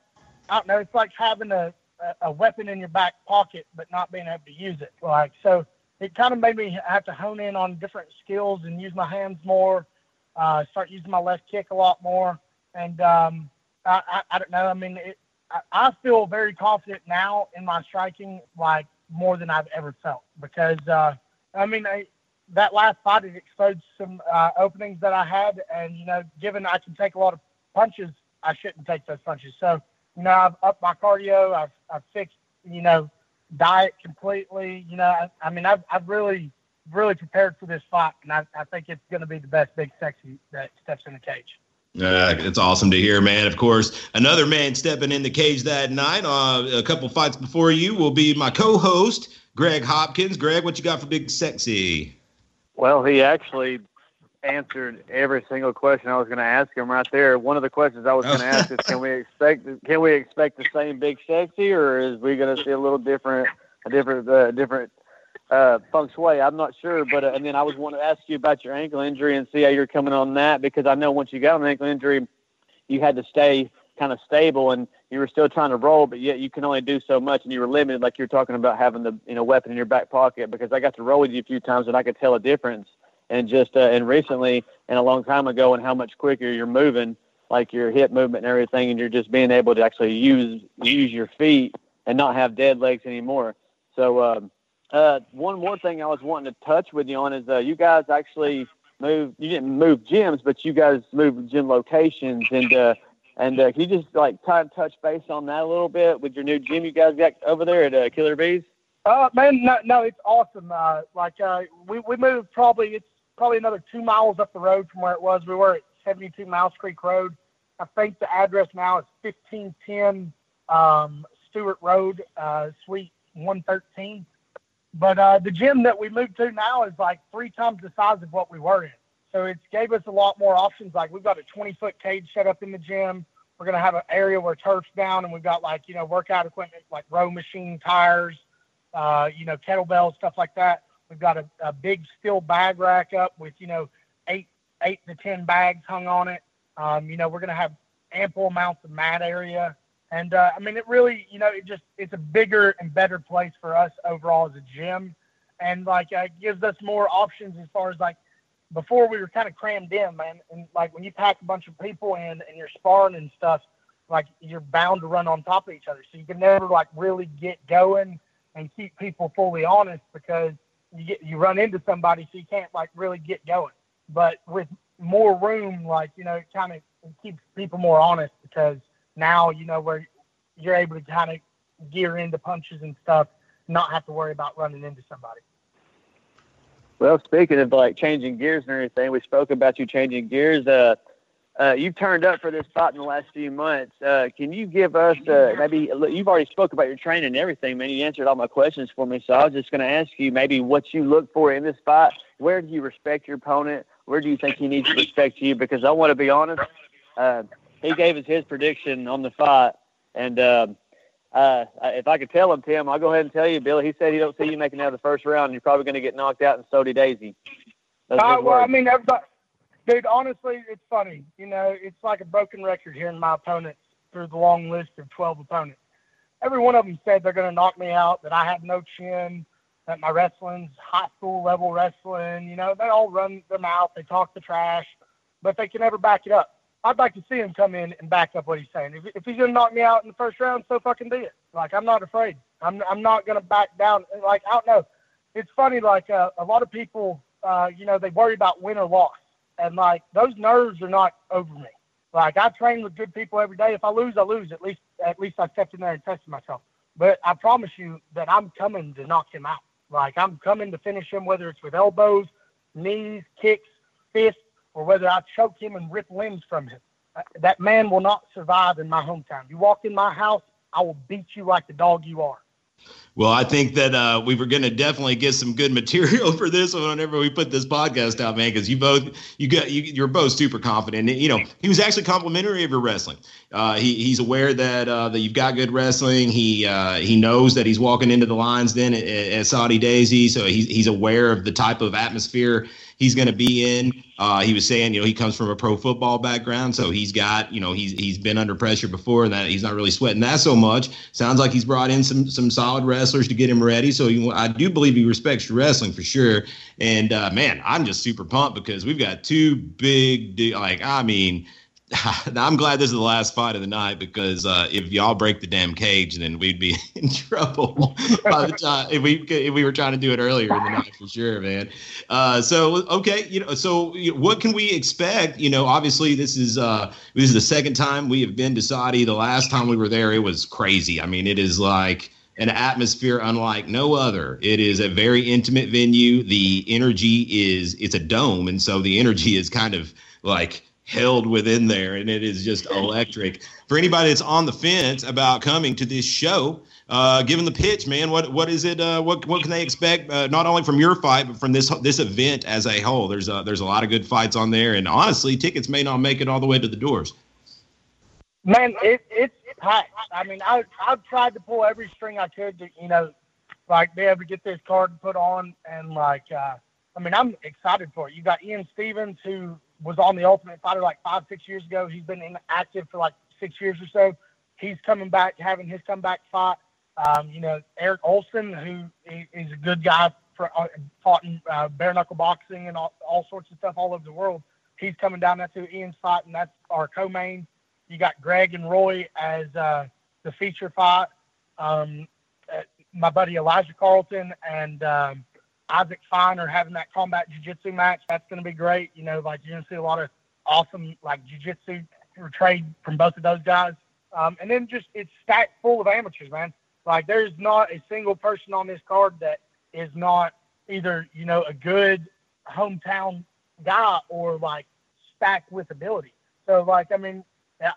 I don't know, it's like having a, a weapon in your back pocket, but not being able to use it. Like, so it kind of made me have to hone in on different skills and use my hands more, uh, start using my left kick a lot more. And, um, I, I, I don't know. I mean, it, I, I feel very confident now in my striking, like more than I've ever felt. Because uh, I mean, I, that last fight it exposed some uh, openings that I had, and you know, given I can take a lot of punches, I shouldn't take those punches. So you know, I've upped my cardio. I've, I've fixed you know diet completely. You know, I, I mean, I've I've really really prepared for this fight, and I, I think it's going to be the best big sexy that steps in the cage. Uh, it's awesome to hear, man. Of course, another man stepping in the cage that night, uh, a couple fights before you, will be my co-host, Greg Hopkins. Greg, what you got for Big Sexy? Well, he actually answered every single question I was going to ask him right there. One of the questions I was going to ask is, can we expect can we expect the same Big Sexy, or is we going to see a little different, a different, uh, different uh, feng shui. I'm not sure, but uh, and then I was wanting to ask you about your ankle injury and see how you're coming on that because I know once you got an ankle injury, you had to stay kind of stable and you were still trying to roll, but yet you can only do so much and you were limited, like you're talking about having the you know weapon in your back pocket. Because I got to roll with you a few times and I could tell a difference. And just uh, and recently and a long time ago, and how much quicker you're moving, like your hip movement and everything, and you're just being able to actually use use your feet and not have dead legs anymore. So. Um, uh, one more thing I was wanting to touch with you on is uh, you guys actually moved. You didn't move gyms, but you guys moved gym locations. And uh, and uh, can you just like kind of touch base on that a little bit with your new gym you guys got over there at uh, Killer Bees? Uh, man, no, no, it's awesome. Uh, like uh, we we moved probably it's probably another two miles up the road from where it was. We were at 72 Mouse Creek Road. I think the address now is 1510 um, Stewart Road, uh, Suite 113. But uh, the gym that we moved to now is like three times the size of what we were in. So it gave us a lot more options. Like we've got a 20 foot cage set up in the gym. We're going to have an area where turf's down and we've got like, you know, workout equipment like row machine tires, uh, you know, kettlebells, stuff like that. We've got a, a big steel bag rack up with, you know, eight, eight to 10 bags hung on it. Um, you know, we're going to have ample amounts of mat area. And uh, I mean, it really, you know, it just it's a bigger and better place for us overall as a gym, and like uh, it gives us more options as far as like before we were kind of crammed in, man. And like when you pack a bunch of people in and you're sparring and stuff, like you're bound to run on top of each other. So you can never like really get going and keep people fully honest because you get you run into somebody so you can't like really get going. But with more room, like you know, it kind of keeps people more honest because now you know where you're able to kind of gear into punches and stuff, not have to worry about running into somebody. Well, speaking of like changing gears and everything, we spoke about you changing gears. Uh, uh, you've turned up for this fight in the last few months. Uh, can you give us uh, maybe you've already spoke about your training and everything, man. You answered all my questions for me, so I was just going to ask you maybe what you look for in this fight. Where do you respect your opponent? Where do you think he needs to respect you? Because I want to be honest, uh, he gave us his prediction on the fight, and um, uh, if I could tell him, Tim, I'll go ahead and tell you, Billy. He said he don't see you making out of the first round, and you're probably going to get knocked out in Soddy Daisy. Uh, well, words. I mean, everybody Dude, honestly, it's funny. You know, it's like a broken record hearing my opponents through the long list of 12 opponents. Every one of them said they're going to knock me out, that I have no chin, that my wrestling's high school level wrestling. You know, they all run their mouth, they talk the trash, but they can never back it up. I'd like to see him come in and back up what he's saying. If, if he's to knock me out in the first round, so fucking be it. Like, I'm not afraid. I'm, I'm not to back down. Like, I don't know. It's funny, like, uh, a lot of people, uh, you know, they worry about win or loss and like those nerves are not over me. Like I train with good people every day. If I lose, I lose. At least at least I stepped in there and tested myself. But I promise you that I'm coming to knock him out. Like I'm coming to finish him, whether it's with elbows, knees, kicks, fists, or whether I choke him and rip limbs from him. Uh, that man will not survive in my hometown. You walk in my house, I will beat you like the dog you are. Well, I think that uh, we were going to definitely get some good material [LAUGHS] for this whenever we put this podcast out, man. Because you both, you got, you, you're both super confident. And, you know, he was actually complimentary of your wrestling. Uh, he, he's aware that uh, that you've got good wrestling. He uh, he knows that he's walking into the lines then at, at Soddy Daisy, so he's he's aware of the type of atmosphere he's going to be in. Uh, he was saying, you know, he comes from a pro football background, so he's got, you know, he's he's been under pressure before, and that he's not really sweating that so much. Sounds like he's brought in some some solid wrestlers to get him ready. So he, I do believe he respects wrestling for sure. And uh, man, I'm just super pumped because we've got two big, like, I mean [LAUGHS] I'm glad this is the last fight of the night because uh, if y'all break the damn cage, then we'd be [LAUGHS] in trouble [LAUGHS] by the time if we if we were trying to do it earlier in the night for sure, man. Uh, so okay, you know, so what can we expect? You know, obviously this is uh, this is the second time we have been to Soddy. The last time we were there, it was crazy. I mean, it is like an atmosphere unlike no other. It is a very intimate venue. The energy is it's a dome, and so the energy is kind of like held within there, and it is just electric. For anybody that's on the fence about coming to this show, uh, given the pitch, man, what what is it? Uh, what what can they expect? Uh, not only from your fight, but from this this event as a whole. There's a, there's a lot of good fights on there, and honestly, tickets may not make it all the way to the doors. Man, it, it's packed. I mean, I I've tried to pull every string I could to you know, like be able to get this card put on, and like, uh, I mean, I'm excited for it. You got Ian Stevens who was on the Ultimate Fighter like five, six years ago. He's been inactive for like six years or so. He's coming back, having his comeback fight. Um, you know, Eric Olsen, who is a good guy, for, uh, fought in uh, bare knuckle boxing and all, all sorts of stuff all over the world. He's coming down. That's who Ian's fight, and that's our co-main. You got Greg and Roy as uh, the feature fight. Um, uh, my buddy Elijah Carlton and um, Isaac Fine are having that combat jiu-jitsu match. That's going to be great. You know, like you're going to see a lot of awesome like jiu-jitsu trade from both of those guys. Um, and then just it's stacked full of amateurs, man. Like there's not a single person on this card that is not either you know a good hometown guy or like stacked with ability. So like I mean,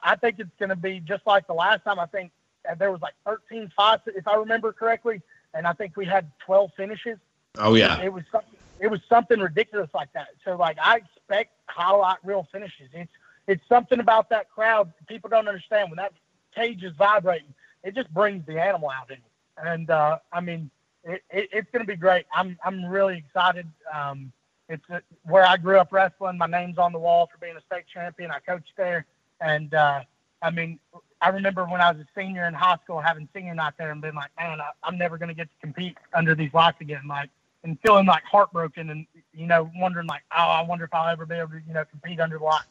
I think it's going to be just like the last time. I think there was like 13 fights if I remember correctly, and I think we had 12 finishes. Oh yeah. It was something, it was something ridiculous like that. So like I expect highlight real finishes. It's it's something about that crowd people don't understand when that cage is vibrating. It just brings the animal out in you. And uh, I mean, it, it, it's going to be great. I'm I'm really excited. Um, it's uh, where I grew up wrestling. My name's on the wall for being a state champion. I coached there, and uh, I mean, I remember when I was a senior in high school having senior night there and being like, man, I, I'm never going to get to compete under these lights again. Like and feeling like heartbroken and you know wondering like oh I wonder if I'll ever be able to you know compete under the lights.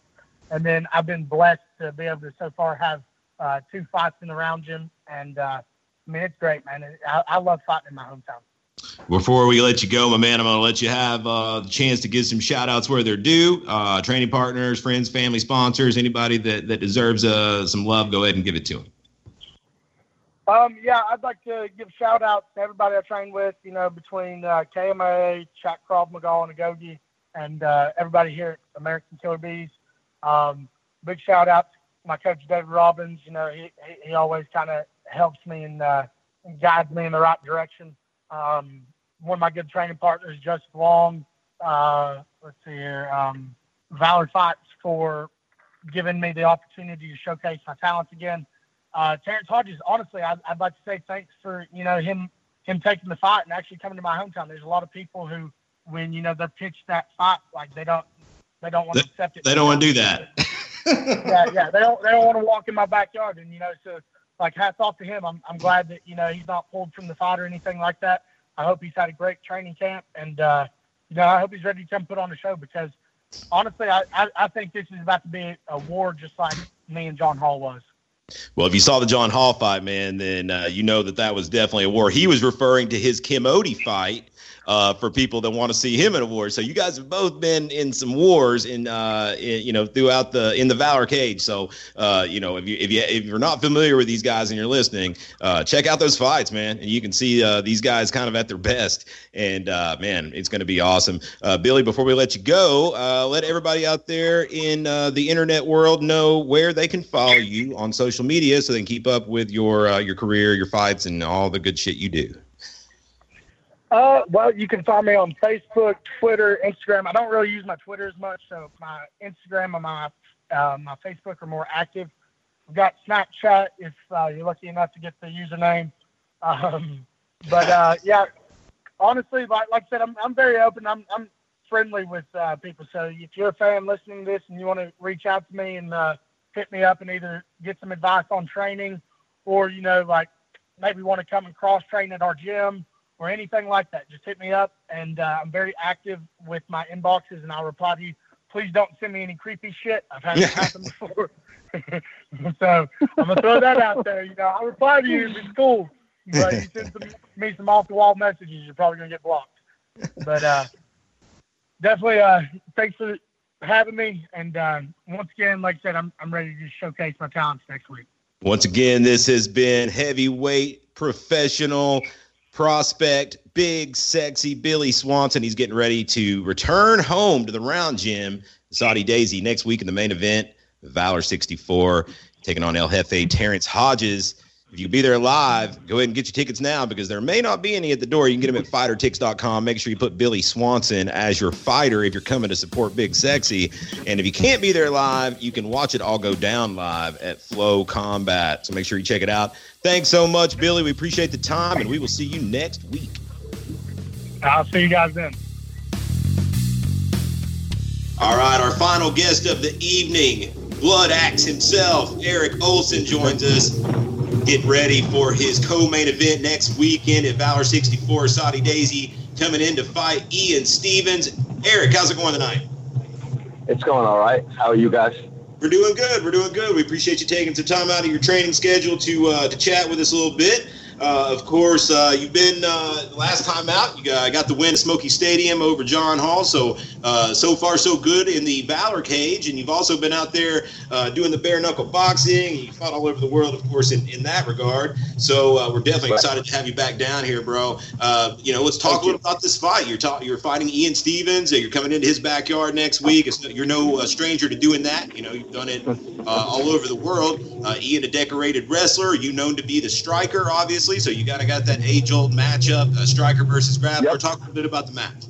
And then I've been blessed to be able to so far have uh, two fights in the round gym, and uh, I mean it's great, man. I, I love fighting in my hometown. Before we let you go, my man, I'm going to let you have uh, the chance to give some shout outs where they're due. Uh, training partners, friends, family, sponsors, anybody that, that deserves uh, some love, go ahead and give it to them. Um, yeah, I'd like to give shout outs to everybody I trained with, you know, between uh, KMA, Krav Maga, and Agogi, and uh, everybody here at American Killer Bees. Um, big shout out to my coach, David Robbins. You know, he, he always kind of helps me and, uh, guides me in the right direction. Um, one of my good training partners, Joseph Long. Uh, let's see here, um, Valor Fights for giving me the opportunity to showcase my talents again. Uh, Terrance Hodges, honestly, I'd, I'd like to say thanks for you know him him taking the fight and actually coming to my hometown. There's a lot of people who, when you know they're pitched that fight, like they don't they don't want to accept it. They don't want to do that. [LAUGHS] yeah, yeah, they don't they don't want to walk in my backyard, and you know, so like hats off to him. I'm I'm glad that you know he's not pulled from the fight or anything like that. I hope he's had a great training camp, and uh, you know I hope he's ready to come put on the show because honestly, I, I, I think this is about to be a war just like me and John Hall was. Well, if you saw the John Hall fight, man, then uh, you know that that was definitely a war. He was referring to his Kim Odie fight uh, for people that want to see him in a war. So you guys have both been in some wars in, uh, in you know throughout the in the Valor Cage. So uh, you know if you if you if you're not familiar with these guys and you're listening, uh, check out those fights, man, and you can see uh, these guys kind of at their best. And uh, man, it's going to be awesome. Billy, before we let you go, let everybody out there in the internet world know where they can follow you on social media so they can keep up with your your career, your fights, and all the good shit you do. Uh, well, you can find me on Facebook, Twitter, Instagram. I don't really use my Twitter as much, so my Instagram and my uh, my Facebook are more active. We've got Snapchat if uh, you're lucky enough to get the username. Um, but uh, yeah, honestly, like, like I said, I'm, I'm very open. I'm, I'm friendly with uh, people. So if you're a fan listening to this and you want to reach out to me and uh, hit me up and either get some advice on training or, you know, like maybe want to come and cross train at our gym or anything like that, just hit me up. And uh, I'm very active with my inboxes, and I'll reply to you. Please don't send me any creepy shit. I've had it happen before. [LAUGHS] so I'm gonna throw that out there. You know, I'll reply to you if it's cool, but you send some, me some off the wall messages, you're probably gonna get blocked. But uh, definitely, uh, thanks for having me. And uh, once again, like I said, I'm I'm ready to showcase my talents next week. Once again, this has been heavyweight professional prospect, big, sexy Billy Swanson. He's getting ready to return home to the round gym, Soddy Daisy, next week in the main event. Valor 64 taking on El Hefe Terrance Hodges. If you be there live, go ahead and get your tickets now because there may not be any at the door. You can get them at fightertix.com. Make sure you put Billy Swanson as your fighter if you're coming to support Big Sexy. And if you can't be there live, you can watch it all go down live at FloCombat. So make sure you check it out. Thanks so much, Billy. We appreciate the time, and we will see you next week. I'll see you guys then. All right, our final guest of the evening, Blood Axe himself, Eric Olsen, joins us. Getting ready for his co-main event next weekend at Valor 64. Soddy Daisy coming in to fight Ian Stevens. Eric, how's it going tonight? It's going all right. How are you guys? We're doing good. We're doing good. We appreciate you taking some time out of your training schedule to uh, to chat with us a little bit. Uh, of course, uh, you've been uh, last time out. You got, got the win at Smoky Stadium over John Hall. So uh, so far so good in the Valor cage, and you've also been out there uh, doing the bare knuckle boxing. You fought all over the world, of course, in, in that regard. So uh, we're definitely excited to have you back down here, bro. you know, let's talk Thank a little you. about this fight. You're ta- you're fighting Ian Stevens. You're coming into his backyard next week. It's, you're no stranger to doing that. You know, you've done it all over the world. Ian, a decorated wrestler. You known to be the striker, obviously obviously. So you got to got that age old matchup, uh, striker versus grappler. Yep. Talk a little bit about the match.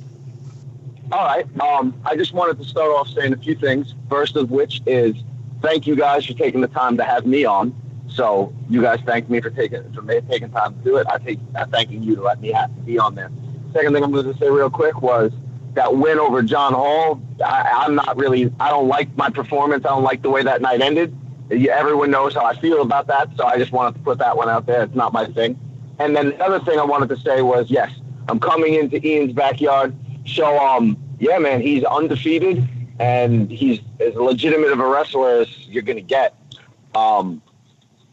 All right. Um, I just wanted to start off saying a few things. First of which is thank you guys for taking the time to have me on. So you guys thank me for taking for me taking time to do it. I take I'm thanking you to let me have, be on there. Second thing I'm going to say real quick was that win over John Hall. I, I'm not really. I don't like my performance. I don't like the way that night ended everyone knows how I feel about that, so I just wanted to put that one out there. It's not my thing. And then the other thing I wanted to say was, yes, I'm coming into Ian's backyard. So, um, yeah, man, he's undefeated and he's as legitimate of a wrestler as you're gonna get. Um,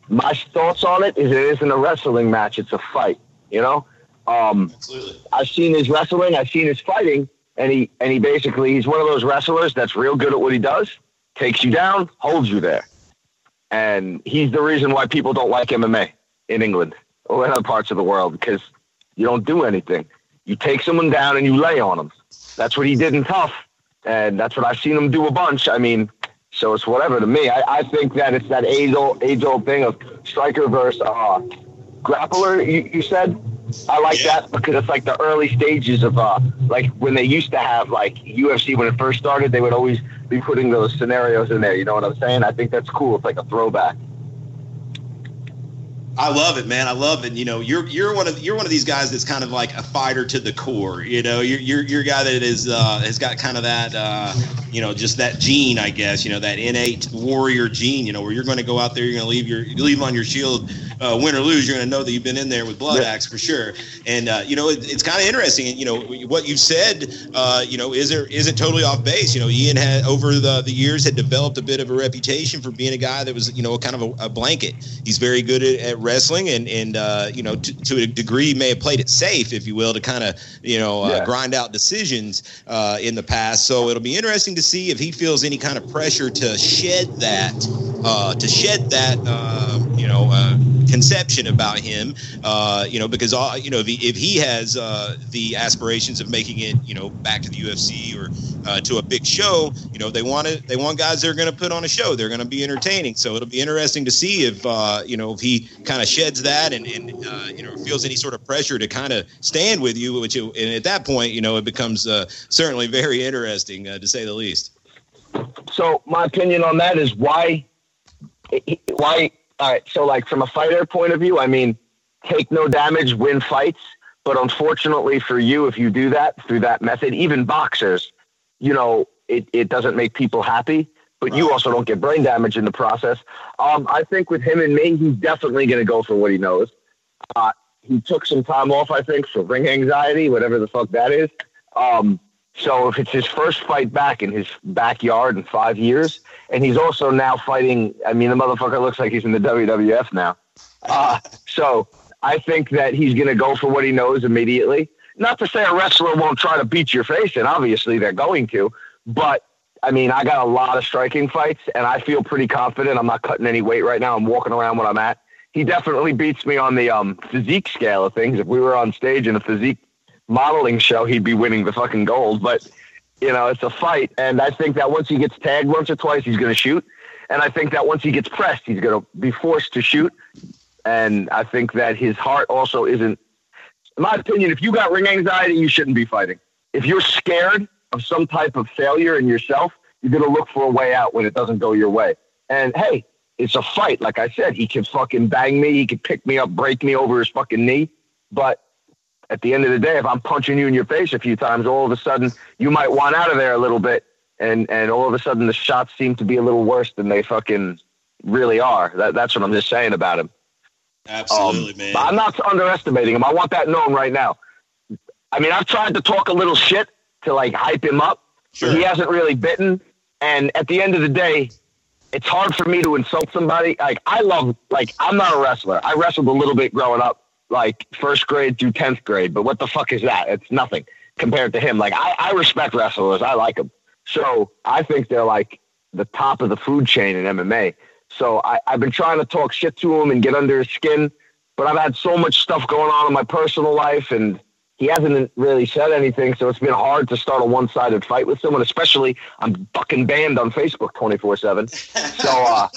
my thoughts on it is it isn't a wrestling match; it's a fight. You know, um, Absolutely. I've seen his wrestling, I've seen his fighting, and he and he basically he's one of those wrestlers that's real good at what he does, takes you down, holds you there, and he's the reason why people don't like MMA in England or in other parts of the world because you don't do anything. You take someone down and you lay on them. That's what he did in Tough, and that's what I've seen him do a bunch. I mean, so it's whatever to me. I, I think that it's that age old age old thing of striker versus uh, grappler. You, you said I like yeah. that because it's like the early stages of uh, like when they used to have like UFC when it first started. They would always be putting those scenarios in there. You know what I'm saying? I think that's cool. It's like a throwback. I love it, man. I love it. You know, you're you're one of you're one of these guys that's kind of like a fighter to the core. You know, you're you're, you're a guy that is uh, has got kind of that uh, you know just that gene, I guess. You know, that innate warrior gene. You know, where you're going to go out there, you're going to leave your leave on your shield, uh, win or lose. You're going to know that you've been in there with blood axe for sure. And uh, you know, it, it's kind of interesting. You know, what you've said. Uh, you know, is there isn't totally off base. You know, Ian had over the the years had developed a bit of a reputation for being a guy that was you know kind of a, a blanket. He's very good at, at wrestling and and uh, you know to, to, a degree may have played it safe, if you will, to kind of you know uh, yeah. grind out decisions uh, in the past. So it'll be interesting to see if he feels any kind of pressure to shed that uh, to shed that uh, you know uh, conception about him. you know because all, you know if he, if he has the aspirations of making it you know back to the UFC or to a big show, you know they want it. They want guys that are going to put on a show. They're going to be entertaining. So it'll be interesting to see if you know if he kind of sheds that and, and uh, you know feels any sort of pressure to kind of stand with you, which it, and at that point, you know, it becomes uh, certainly very interesting uh, to say the least. So my opinion on that is why, why? All right. So like from a fighter point of view, I mean, take no damage, win fights. But unfortunately for you, if you do that through that method, even boxers, you know, it, it doesn't make people happy but you also don't get brain damage in the process. Um, I think with him and me, he's definitely going to go for what he knows. Uh, he took some time off, I think, for ring anxiety, whatever the fuck that is. Um, so if it's his first fight back in his backyard in five years, and he's also now fighting, I mean, the motherfucker looks like he's in the WWF now. Uh, so I think that he's going to go for what he knows immediately. Not to say a wrestler won't try to beat your face, and obviously they're going to, but I mean, I got a lot of striking fights, and I feel pretty confident. I'm not cutting any weight right now. I'm walking around what I'm at. He definitely beats me on the um, physique scale of things. If we were on stage in a physique modeling show, he'd be winning the fucking gold. But you know, it's a fight, and I think that once he gets tagged once or twice, he's going to shoot. And I think that once he gets pressed, he's going to be forced to shoot. And I think that his heart also isn't. In my opinion, if you got ring anxiety, you shouldn't be fighting. If you're scared of some type of failure in yourself, you're going to look for a way out when it doesn't go your way. And hey, it's a fight. Like I said, he can fucking bang me. He can pick me up, break me over his fucking knee. But at the end of the day, if I'm punching you in your face a few times, all of a sudden you might want out of there a little bit. And, and all of a sudden the shots seem to be a little worse than they fucking really are. That, that's what I'm just saying about him. Absolutely, um, man. I'm not underestimating him. I want that known right now. I mean, I've tried to talk a little shit to like hype him up. Sure. He hasn't really bitten. And at the end of the day, it's hard for me to insult somebody. Like I love, like I'm not a wrestler. I wrestled a little bit growing up, like first grade through tenth grade. But what the fuck is that? It's nothing compared to him. Like I, I respect wrestlers. I like them. So I think they're like the top of the food chain in MMA. So I, I've been trying to talk shit to him and get under his skin, but I've had so much stuff going on in my personal life and he hasn't really said anything, so it's been hard to start a one-sided fight with someone. Especially, I'm fucking banned on Facebook 24/7. So uh,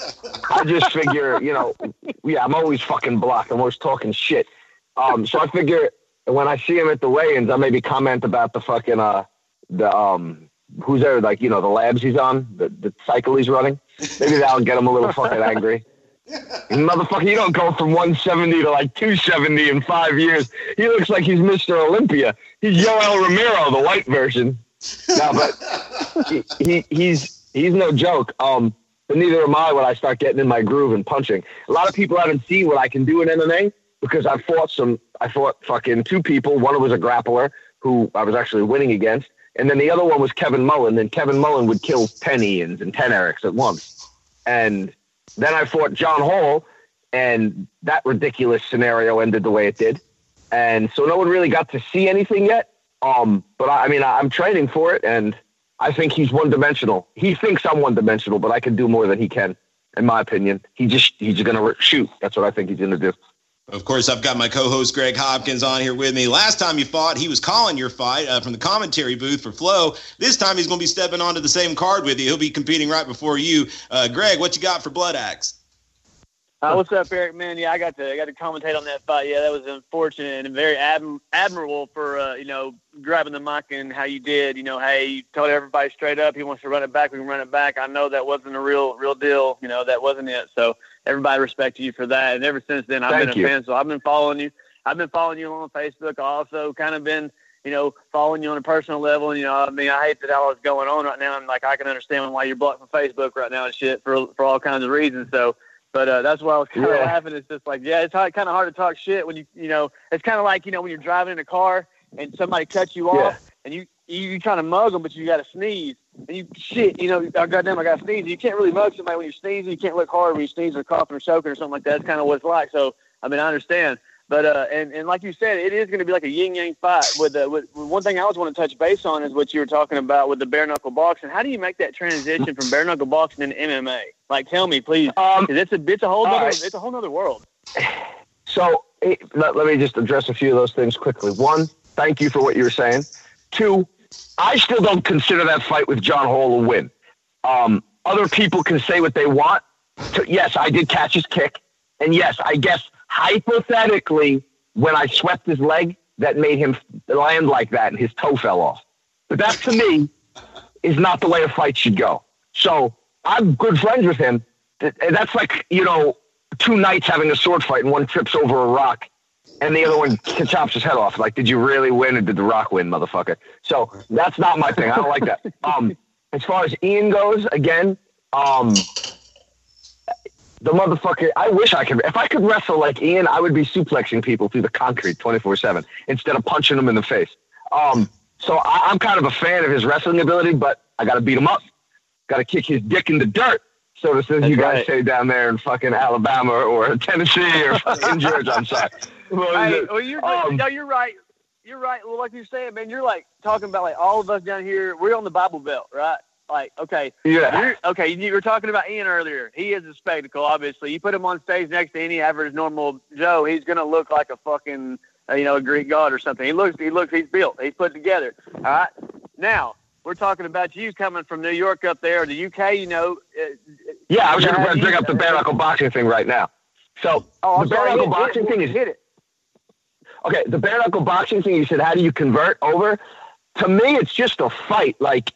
I just figure, you know, yeah, I'm always fucking blocked. I'm always talking shit. Um, so I figure when I see him at the weigh-ins, I maybe comment about the fucking uh, the um, who's there, like you know, the labs he's on, the the cycle he's running. Maybe that'll get him a little fucking angry. Motherfucker, you don't go from 170 to like 270 in five years. He looks like he's Mr. Olympia. He's Yoel Romero, the white version. No, but he, he, he's he's no joke. Um, but neither am I when I start getting in my groove and punching. A lot of people haven't seen what I can do in MMA because I fought some. I fought fucking two people. One was a grappler who I was actually winning against, and then the other one was Kevin Mullen. And Kevin Mullen would kill ten Ians and ten Erics at once. And then I fought John Hall, and that ridiculous scenario ended the way it did. And so no one really got to see anything yet. Um, but I, I mean, I, I'm training for it, and I think he's one dimensional. He thinks I'm one dimensional, but I can do more than he can, in my opinion. He just he's going to shoot. That's what I think he's going to do. Of course, I've got my co-host Greg Hopkins on here with me. Last time you fought, he was calling your fight uh, from the commentary booth for Flo. This time, he's going to be stepping onto the same card with you. He'll be competing right before you. Uh, Greg, what you got for Blood Axe? Uh, what's up, Eric? Man, yeah, I got to I got to commentate on that fight. Yeah, that was unfortunate and very adm- admirable for uh, you know grabbing the mic and how you did. You know, hey, you told everybody straight up he wants to run it back. We can run it back. I know that wasn't a real real deal. You know, that wasn't it. So everybody respected you for that. And ever since then, I've Thank been you. a fan. So I've been following you. I've been following you on Facebook. I also kind of been you know, following you on a personal level. And, you know, I mean, I hate that all is going on right now. And like, I can understand why you're blocked from Facebook right now and shit for for all kinds of reasons. So, but uh, that's why I was kind of Yeah. laughing. It's just like, yeah, it's hard, kind of hard to talk shit when you, you know, it's kind of like, you know, when you're driving in a car and somebody cuts you Yeah. off and you, you, you trying to mug them, but you got to sneeze. And you, shit, you know, oh, goddamn, I got to sneeze. You can't really mug somebody when you're sneezing. You can't look hard when you sneeze or coughing or choking or something like that. That's kind of what it's like. So, I mean, I understand. But uh, and and like you said, it is going to be like a yin yang fight. With, the, with with one thing I always want to touch base on is what you were talking about with the bare knuckle boxing. How do you make that transition from bare knuckle boxing into MMA? Like, tell me, please, Um, it's a it's a whole all other right. it's a whole other world. So eh, let, let me just address a few of those things quickly. One, thank you for what you were saying. Two, I still don't consider that fight with John Hall a win. Um, other people can say what they want. Yes, I did catch his kick. And yes, I guess hypothetically, when I swept his leg, that made him land like that and his toe fell off. But that to me is not the way a fight should go. So I'm good friends with him. And that's like, you know, two knights having a sword fight and one trips over a rock and the other one chops his head off. Like, did you really win or did the rock win, motherfucker? So that's not my thing. I don't like that. [LAUGHS] Um, as far as Ian goes, again, um, the motherfucker, I wish I could, if I could wrestle like Ian, I would be suplexing people through the concrete 24 7 instead of punching them in the face. Um, so I, I'm kind of a fan of his wrestling ability, but I got to beat him up. Got to kick his dick in the dirt. So to say, you guys right. say down there in fucking Alabama or Tennessee or [LAUGHS] fucking Georgia, I'm sorry. What was Hey, it? well, you're Um, no, you're right. You're right. Well, like you're saying, man, you're like talking about like all of us down here. We're on the Bible Belt, right? Like, okay, Yeah. You're, okay, you were talking about Ian earlier. He is a spectacle, obviously. You put him on stage next to any average normal Joe, he's gonna look like a fucking, uh, you know, a Greek god or something. He looks, he looks, he's built, he's put together. All right. Now we're talking about you coming from New York up there, the UK. You know, uh, Yeah, I was to bring up the bare knuckle boxing thing right now. So oh, the bare knuckle boxing thing is hit it. Okay. The bare knuckle boxing thing. You said, how do you convert over? To me, it's just a fight. Like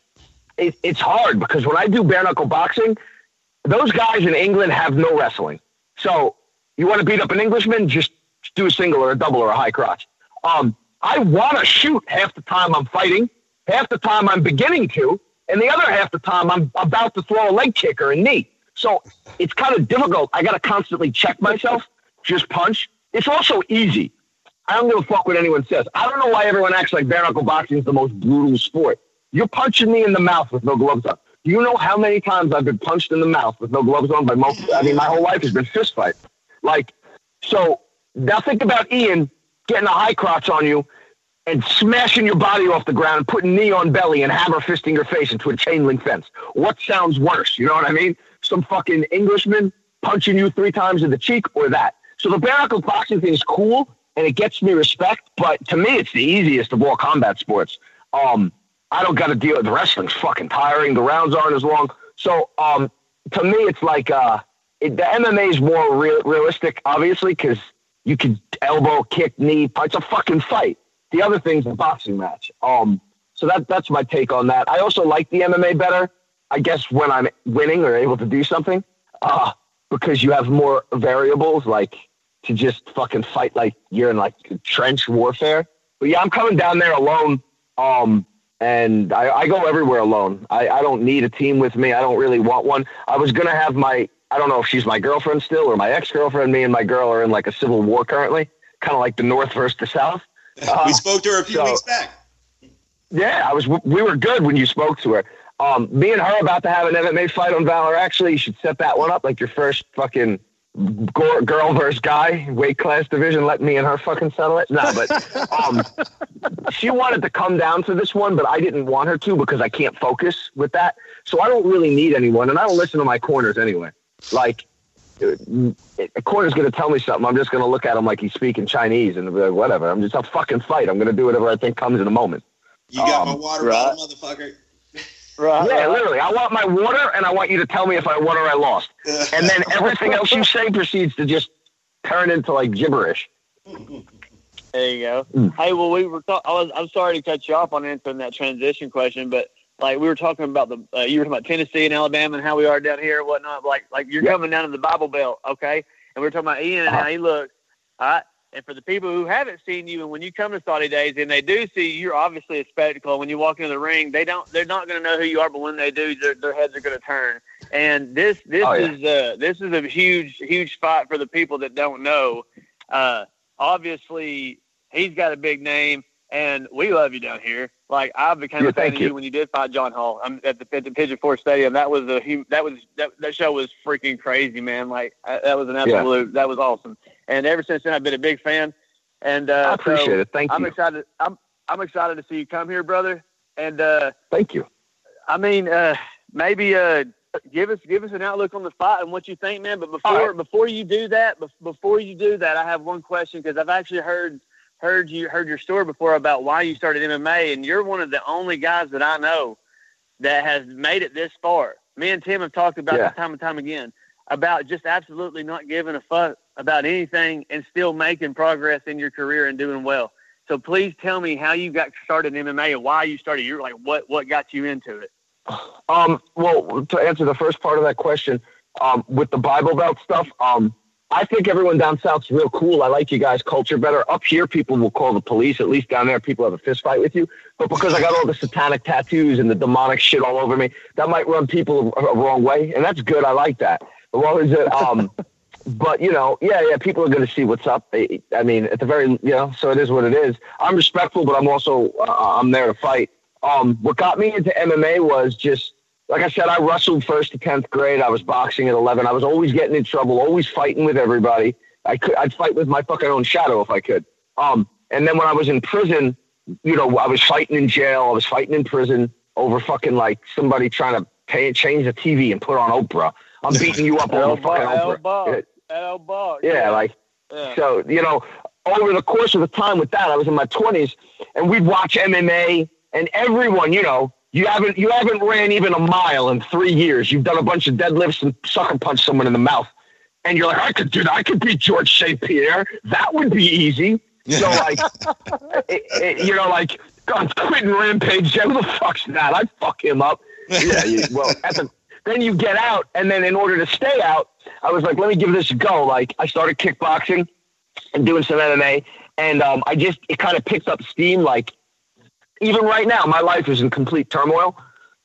it, it's hard because when I do bare knuckle boxing, those guys in England have no wrestling. So you want to beat up an Englishman, just do a single or a double or a high crotch. Um, I want to shoot half the time I'm fighting, half the time I'm beginning to, and the other half the time I'm about to throw a leg kick or a knee. So it's kind of difficult. I got to constantly check myself, just punch. It's also easy. I don't give a fuck what anyone says. I don't know why everyone acts like bare knuckle boxing is the most brutal sport. You're punching me in the mouth with no gloves on. Do you know how many times I've been punched in the mouth with no gloves on by most? I mean, my whole life has been fist fight. Like, so now think about Ian getting a high crotch on you and smashing your body off the ground and putting knee on belly and hammer fisting your face into a chain link fence. What sounds worse? You know what I mean? Some fucking Englishman punching you three times in the cheek or that. So the bare knuckle boxing thing is cool and it gets me respect, but to me, it's the easiest of all combat sports. Um, I don't got to deal with wrestling's fucking tiring. The rounds aren't as long. So um, to me, it's like uh, it, the MMA is more real, realistic, obviously, because you can elbow, kick, knee, punch. It's a fucking fight. The other thing's a boxing match. Um, so that that's my take on that. I also like the MMA better, I guess, when I'm winning or able to do something, uh, because you have more variables, like to just fucking fight like you're in like trench warfare. But yeah, I'm coming down there alone. Um, and I, I go everywhere alone. I, I don't need a team with me. I don't really want one. I was gonna have my I don't know if she's my girlfriend still or my ex girlfriend. Me and my girl are in like a civil war currently, kind of like the North versus the South. [LAUGHS] Uh, we spoke to her a few so- weeks back. yeah, I was. We were good when you spoke to her. Um, me and her about to have an MMA fight on Valor. Actually, you should set that one up like your first fucking girl versus guy weight class division. Let me and her fucking settle it. No, but [LAUGHS] um, she wanted to come down for this one, but I didn't want her to because I can't focus with that. So I don't really need anyone, and I don't listen to my corners anyway. Like a corner's going to tell me something. I'm just going to look at him like he's speaking Chinese and be like, whatever. I'm just a fucking fight. I'm going to do whatever I think comes in a moment. You got um, my water right. bottle, motherfucker. Right, yeah, literally. I want my water, and I want you to tell me if I won or I lost. [LAUGHS] and then everything else you say proceeds to just turn into like gibberish. There you go. Mm. Hey, well, we were. Talk- I was. I'm sorry to cut you off on answering that transition question, but like we were talking about the. Uh, you were talking about Tennessee and Alabama and how we are down here and whatnot. Like, like you're yep. coming down to the Bible Belt, okay? And we are talking about Ian and uh-huh. how he looks. All right. And for the people who haven't seen you, and when you come to Soddy Daisy and they do see you, you're obviously a spectacle. When you walk into the ring, they don't, they're not going to know who you are, but when they do, their, their heads are going to turn. And this, this oh, yeah. is, uh, this is a huge, huge fight for the people that don't know. Uh, obviously, he's got a big name, and we love you down here. Like I became yeah, a fan of you. you when you did fight John Hall I'm at the, at the Pigeon Forge Stadium. That was a that was that, that show was freaking crazy, man. Like I, that was an absolute yeah. that was awesome and ever since then I've been a big fan. And uh, I appreciate so it. Thank I'm you. I'm excited. I'm I'm excited to see you come here, brother. And uh, thank you. I mean, uh, maybe uh, give us give us an outlook on the fight and what you think, man. But before right. before you do that, before you do that, I have one question because I've actually heard heard you heard your story before about why you started MMA, and you're one of the only guys that I know that has made it this far. Me and Tim have talked about yeah. this time and time again about just absolutely not giving a fuck about anything and still making progress in your career and doing well. So please tell me how you got started in MMA and why you started. You're like, what what got you into it? Um, well, to answer the first part of that question, um, with the Bible Belt stuff, um, I think everyone down south's real cool. I like you guys' culture better. Up here, people will call the police. At least down there, people have a fist fight with you. But because I got all the satanic tattoos and the demonic shit all over me, that might run people a wrong way, and that's good. I like that. Well, is it? Um, [LAUGHS] but you know, yeah, yeah, people are going to see what's up. I mean, at the very, you know, so it is what it is. I'm respectful, but I'm also uh, I'm there to fight. Um, what got me into MMA was just like I said, I wrestled first to tenth grade. I was boxing at eleven. I was always getting in trouble, always fighting with everybody. I could, I'd fight with my fucking own shadow if I could. Um, and then when I was in prison, you know, I was fighting in jail. I was fighting in prison over fucking like somebody trying to pay change the TV and put on Oprah. I'm beating you up over fucking Oprah. L bar. Yeah, yeah. like yeah. so. You know, over the course of the time with that, I was in my 20s, and we'd watch MMA, and everyone, you know, you haven't you haven't ran even a mile in three years. You've done a bunch of deadlifts and sucker punch someone in the mouth, and you're like, I could do that. I could beat George St. Pierre. That would be easy. So like, [LAUGHS] it, it, you know, like I'm quitting Rampage. Who the fuck's that? I'd fuck him up. [LAUGHS] Yeah. You, well, at the then you get out, and then in order to stay out, I was like, let me give this a go. Like I started kickboxing and doing some MMA, and um, I just it kind of picked up steam. Like even right now, my life is in complete turmoil.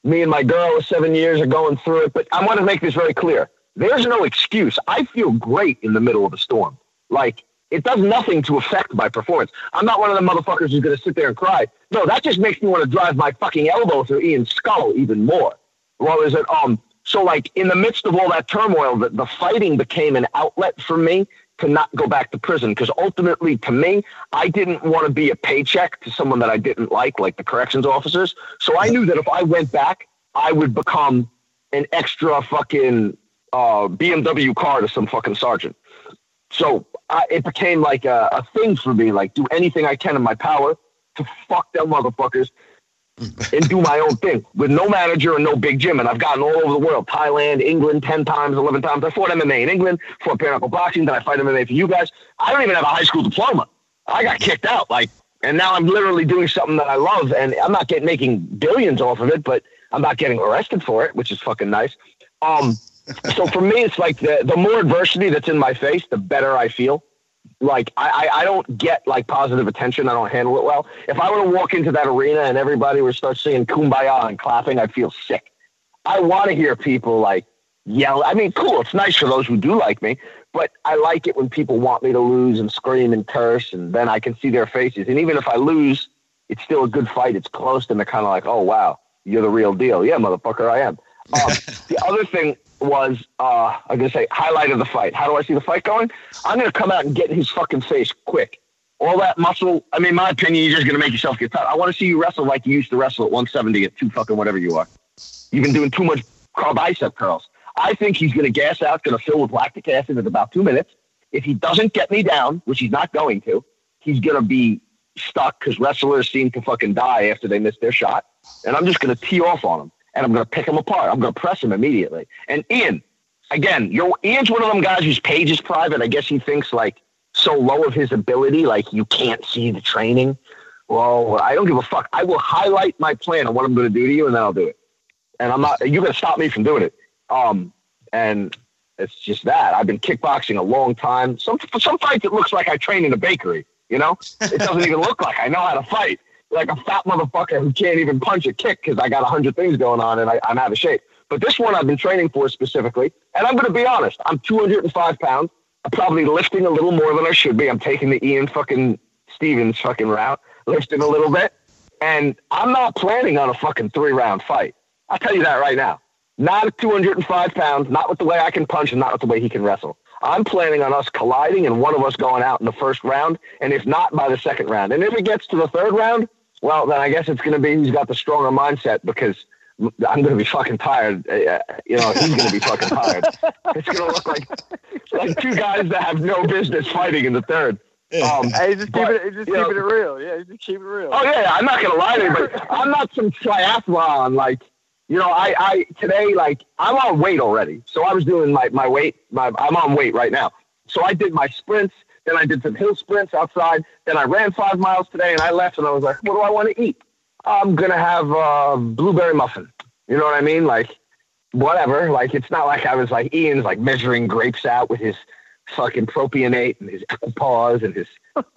Me and my girl seven years are going through it, but I want to make this very clear. There's no excuse. I feel great in the middle of a storm. Like it does nothing to affect my performance. I'm not one of the motherfuckers who's going to sit there and cry. No, that just makes me want to drive my fucking elbow through Ian's skull even more. Well, is it um so, like in the midst of all that turmoil, the, the fighting became an outlet for me to not go back to prison because ultimately, to me, I didn't want to be a paycheck to someone that I didn't like, like the corrections officers. So I knew that if I went back, I would become an extra fucking uh, BMW car to some fucking sergeant. So I, it became like a, a thing for me, like do anything I can in my power to fuck them motherfuckers and do my own thing with no manager and no big gym. And I've gotten all over the world Thailand, England, 10 times, 11 times. I fought MMA in England, fought bare boxing, then I fight MMA for you guys. I don't even have a high school diploma. I got kicked out. Like, and now I'm literally doing something that I love, and I'm not getting making billions off of it, but I'm not getting arrested for it, which is fucking nice. Um, so for me, it's like the, the more adversity that's in my face, the better I feel like I, I don't get like positive attention. I don't handle it well. If I were to walk into that arena and everybody would start singing "Kumbaya" and clapping, I'd feel sick. I want to hear people like yell. I mean, cool. It's nice for those who do like me, but I like it when people want me to lose and scream and curse, and then I can see their faces. And even if I lose, it's still a good fight. It's close, and they're kind of like, "Oh wow, you're the real deal." Yeah, motherfucker, I am. Um, [LAUGHS] the other thing, was uh, I'm gonna say highlight of the fight. How do I see the fight going? I'm gonna come out and get in his fucking face quick. All that muscle. I mean, my opinion, you're just gonna make yourself get tired. I want to see you wrestle like you used to wrestle at 170 at two fucking whatever you are. You've been doing too much bicep curls. I think he's gonna gas out, gonna fill with lactic acid in about two minutes. If he doesn't get me down, which he's not going to, he's gonna be stuck because wrestlers seem to fucking die after they miss their shot. And I'm just gonna tee off on him and I'm going to pick him apart. I'm going to press him immediately. And Ian, again, you Ian's one of them guys whose page is private. I guess he thinks like so low of his ability, like you can't see the training. Well, I don't give a fuck. I will highlight my plan on what I'm going to do to you, and then I'll do it. And I'm not. You're going to stop me from doing it. Um, and it's just that I've been kickboxing a long time. Some some fights it looks like I train in a bakery. You know, it doesn't even look like I know how to fight like a fat motherfucker who can't even punch a kick because I got a hundred things going on and I, I'm out of shape. But this one I've been training for specifically, and I'm going to be honest. I'm 205 pounds. I'm probably lifting a little more than I should be. I'm taking the Ian fucking Stevens fucking route, lifting a little bit, and I'm not planning on a fucking three round fight. I'll tell you that right now. Not at 205 pounds, not with the way I can punch, and not with the way he can wrestle. I'm planning on us colliding and one of us going out in the first round, and if not, by the second round. And if it gets to the third round, well, then I guess it's going to be who's got the stronger mindset because I'm going to be fucking tired. Uh, you know, he's going to be fucking tired. [LAUGHS] It's going to look like like two guys that have no business fighting in the third. Um, hey, just keep it, just keep it real. Yeah, he's just keep it real. Oh yeah, I'm not gonna lie to you, but I'm not some triathlon like you know. I I today like I'm on weight already, so I was doing my my weight. My I'm on weight right now, so I did my sprints then I did some hill sprints outside. Then I ran five miles today and I left and I was like, what do I want to eat? I'm going to have a blueberry muffin. You know what I mean? Like, whatever. Like, it's not like I was like Ian's like measuring grapes out with his fucking propionate and his paws and his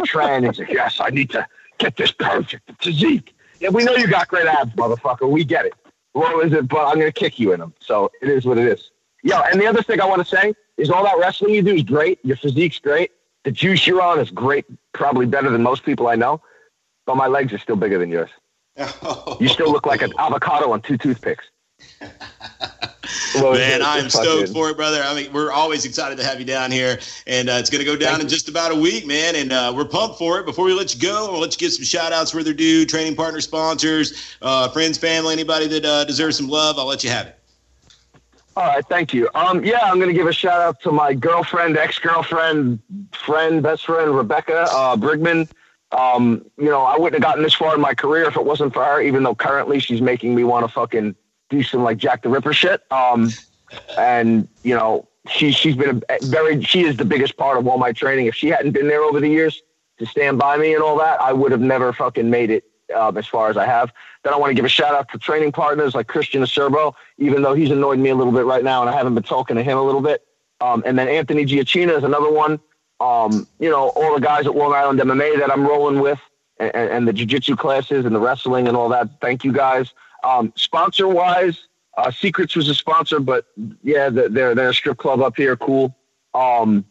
tren. He's like, yes, I need to get this perfect physique. Yeah, we know you got great abs, motherfucker. We get it. What is it? But I'm going to kick you in them. So it is what it is. Yo, and the other thing I want to say is all that wrestling you do is great. Your physique's great. The juice you're on is great, probably better than most people I know, but my legs are still bigger than yours. [LAUGHS] you still look like an avocado on two toothpicks. well, Man, I'm stoked for it, brother. I mean, we're always excited to have you down here, and uh, it's going to go down Thank in just about a week, man. And uh, we're pumped for it. Before we let you go, we'll let you give some shout outs where they're due, training partner, sponsors, uh, friends, family, anybody that uh, deserves some love. I'll let you have it. All right, thank you. Um, yeah, I'm going to give a shout out to my girlfriend, ex-girlfriend, friend, best friend, Rebecca uh, Brigman. Um, you know, I wouldn't have gotten this far in my career if it wasn't for her. Even though currently she's making me want to fucking do some like Jack the Ripper shit. Um, and you know, she she's been a very she is the biggest part of all my training. If she hadn't been there over the years to stand by me and all that, I would have never fucking made it um, as far as I have. Then I want to give a shout out to training partners like Christian Acerbo, even though he's annoyed me a little bit right now and I haven't been talking to him a little bit. Um, and then Anthony Giacchina is another one. Um, you know, all the guys at Long Island MMA that I'm rolling with and, and the jiu-jitsu classes and the wrestling and all that. Thank you guys. Um, sponsor wise, uh, Secrets was a sponsor, but yeah, they're, they're a strip club up here. Cool. Um,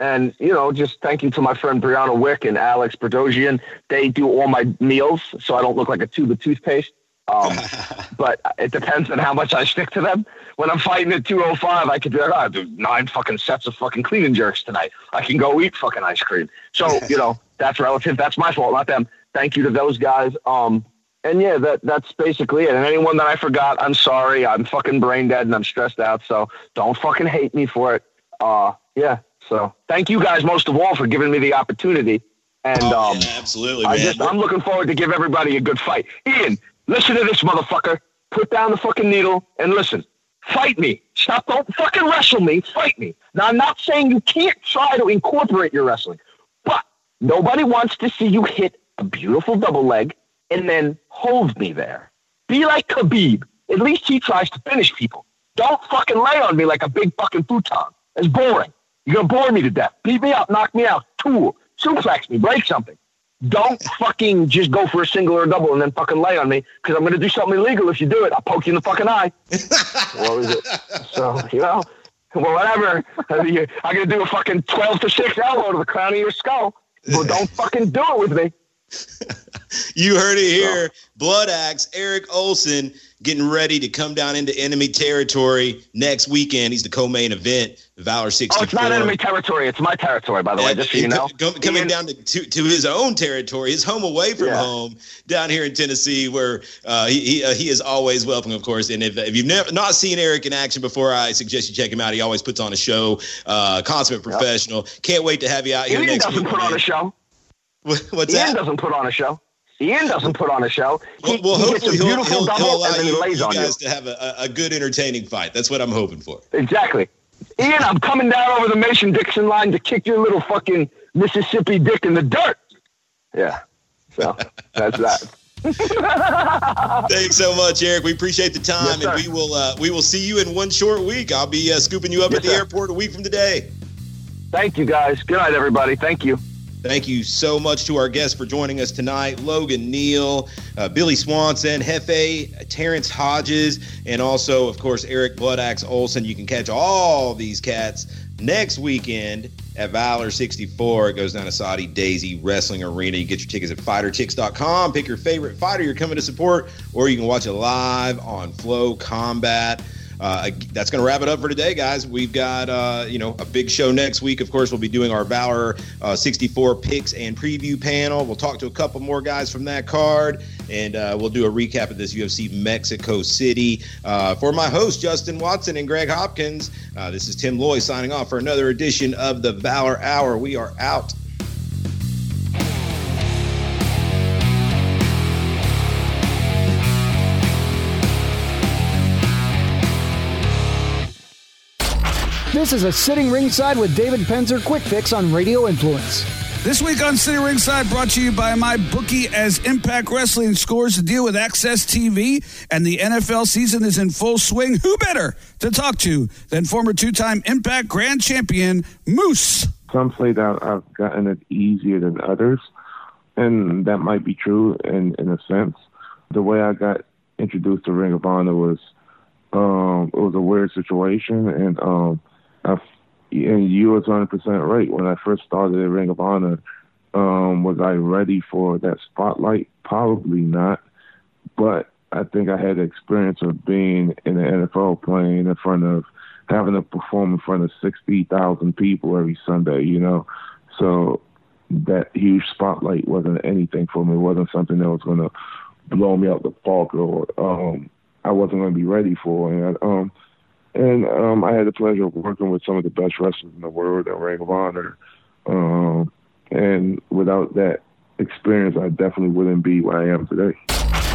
and, you know, just thank you to my friend Brianna Wick and Alex Berdogian. They do all my meals, so I don't look like a tube of toothpaste. Um, [LAUGHS] but it depends on how much I stick to them. When I'm fighting at 205, I could be like, oh, I do nine fucking sets of fucking clean and jerks tonight. I can go eat fucking ice cream. So, [LAUGHS] you know, that's relative. That's my fault, not them. Thank you to those guys. Um, and yeah, that that's basically it. And anyone that I forgot, I'm sorry. I'm fucking brain dead and I'm stressed out. So don't fucking hate me for it. Uh, yeah, so thank you guys most of all for giving me the opportunity. And oh, um, yeah, absolutely, I man. just I'm looking forward to give everybody a good fight. Ian, listen to this motherfucker. Put down the fucking needle and listen. Fight me. Stop. Don't fucking wrestle me. Fight me. Now I'm not saying you can't try to incorporate your wrestling, but nobody wants to see you hit a beautiful double leg and then hold me there. Be like Khabib. At least he tries to finish people. Don't fucking lay on me like a big fucking futon. It's boring. You're gonna bore me to death. Beat me up, knock me out, tool, suplex me, break something. Don't fucking just go for a single or a double and then fucking lay on me because I'm gonna do something illegal if you do it. I'll poke you in the fucking eye. [LAUGHS] what was it? So you know, well, whatever. I'm gonna do a fucking twelve to six elbow to the crown of your skull. Well, don't fucking do it with me. You heard it here. Blood Axe, Eric Olsen getting ready to come down into enemy territory next weekend. He's the co-main event, Valor 64. Oh, it's not enemy territory. It's my territory, by the way, just so you know. coming Ian. down to, to, to, his own territory, his home away from yeah. home, down here in Tennessee, where uh, he he, uh, he, is always welcome, of course. And if, if you've never not seen Eric in action before, I suggest you check him out. He always puts on a show, uh, consummate professional. Yep. Can't wait to have you out here Ian next doesn't week. put man. on a show. [LAUGHS] What's Ian that? doesn't put on a show. Ian doesn't put on a show. He, well, well he hopefully he'll, he'll, he'll, allow you, you guys you. to have a, a good, entertaining fight. That's what I'm hoping for. Exactly. Ian, I'm coming down over the Mason Dixon line to kick your little fucking Mississippi dick in the dirt. Yeah. So [LAUGHS] that's that. [LAUGHS] Thanks so much, Eric. We appreciate the time, yes, and we will uh, we will see you in one short week. I'll be uh, scooping you up yes, at the sir. airport a week from today. Thank you, guys. Good night, everybody. Thank you. Thank you so much to our guests for joining us tonight Logan Neal, uh, Billy Swanson, Hefe, Terrance Hodges, and also, of course, Eric Bloodaxe Olsen. You can catch all these cats next weekend at Valor 64. It goes down to Soddy Daisy Wrestling Arena. You get your tickets at fighterchicks.com. Pick your favorite fighter you're coming to support, or you can watch it live on FloCombat uh, that's going to wrap it up for today, guys. We've got uh, you know a big show next week. Of course, we'll be doing our Valor uh, 64 picks and preview panel. We'll talk to a couple more guys from that card, and uh, we'll do a recap of this UFC Mexico City. Uh, for my host Justin Watson and Greg Hopkins, uh, this is Tim Loy signing off for another edition of the Valor Hour. We are out. This is a Sitting Ringside with David Penzer quick fix on Radio Influence. This week on Sitting Ringside, brought to you by my bookie as Impact Wrestling scores to deal with AXS TV, and the NFL season is in full swing. Who better to talk to than former two-time Impact Grand Champion Moose? Some say that I've gotten it easier than others, and that might be true in in a sense. The way I got introduced to Ring of Honor was um, it was a weird situation, and um, I, and you was 100% right. When I first started at Ring of Honor, um, was I ready for that spotlight? Probably not. But I think I had the experience of being in the NFL playing in front of, having to perform in front of 60,000 people every Sunday, you know? So that huge spotlight wasn't anything for me. It wasn't something that was going to blow me out the park or um, I wasn't going to be ready for. And um, and um, I had the pleasure of working with some of the best wrestlers in the world at Ring of Honor. Um, and without that experience, I definitely wouldn't be where I am today.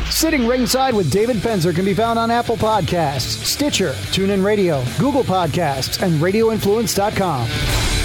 Sitting ringside with David Penzer can be found on Apple Podcasts, Stitcher, TuneIn Radio, Google Podcasts, and RadioInfluence.com.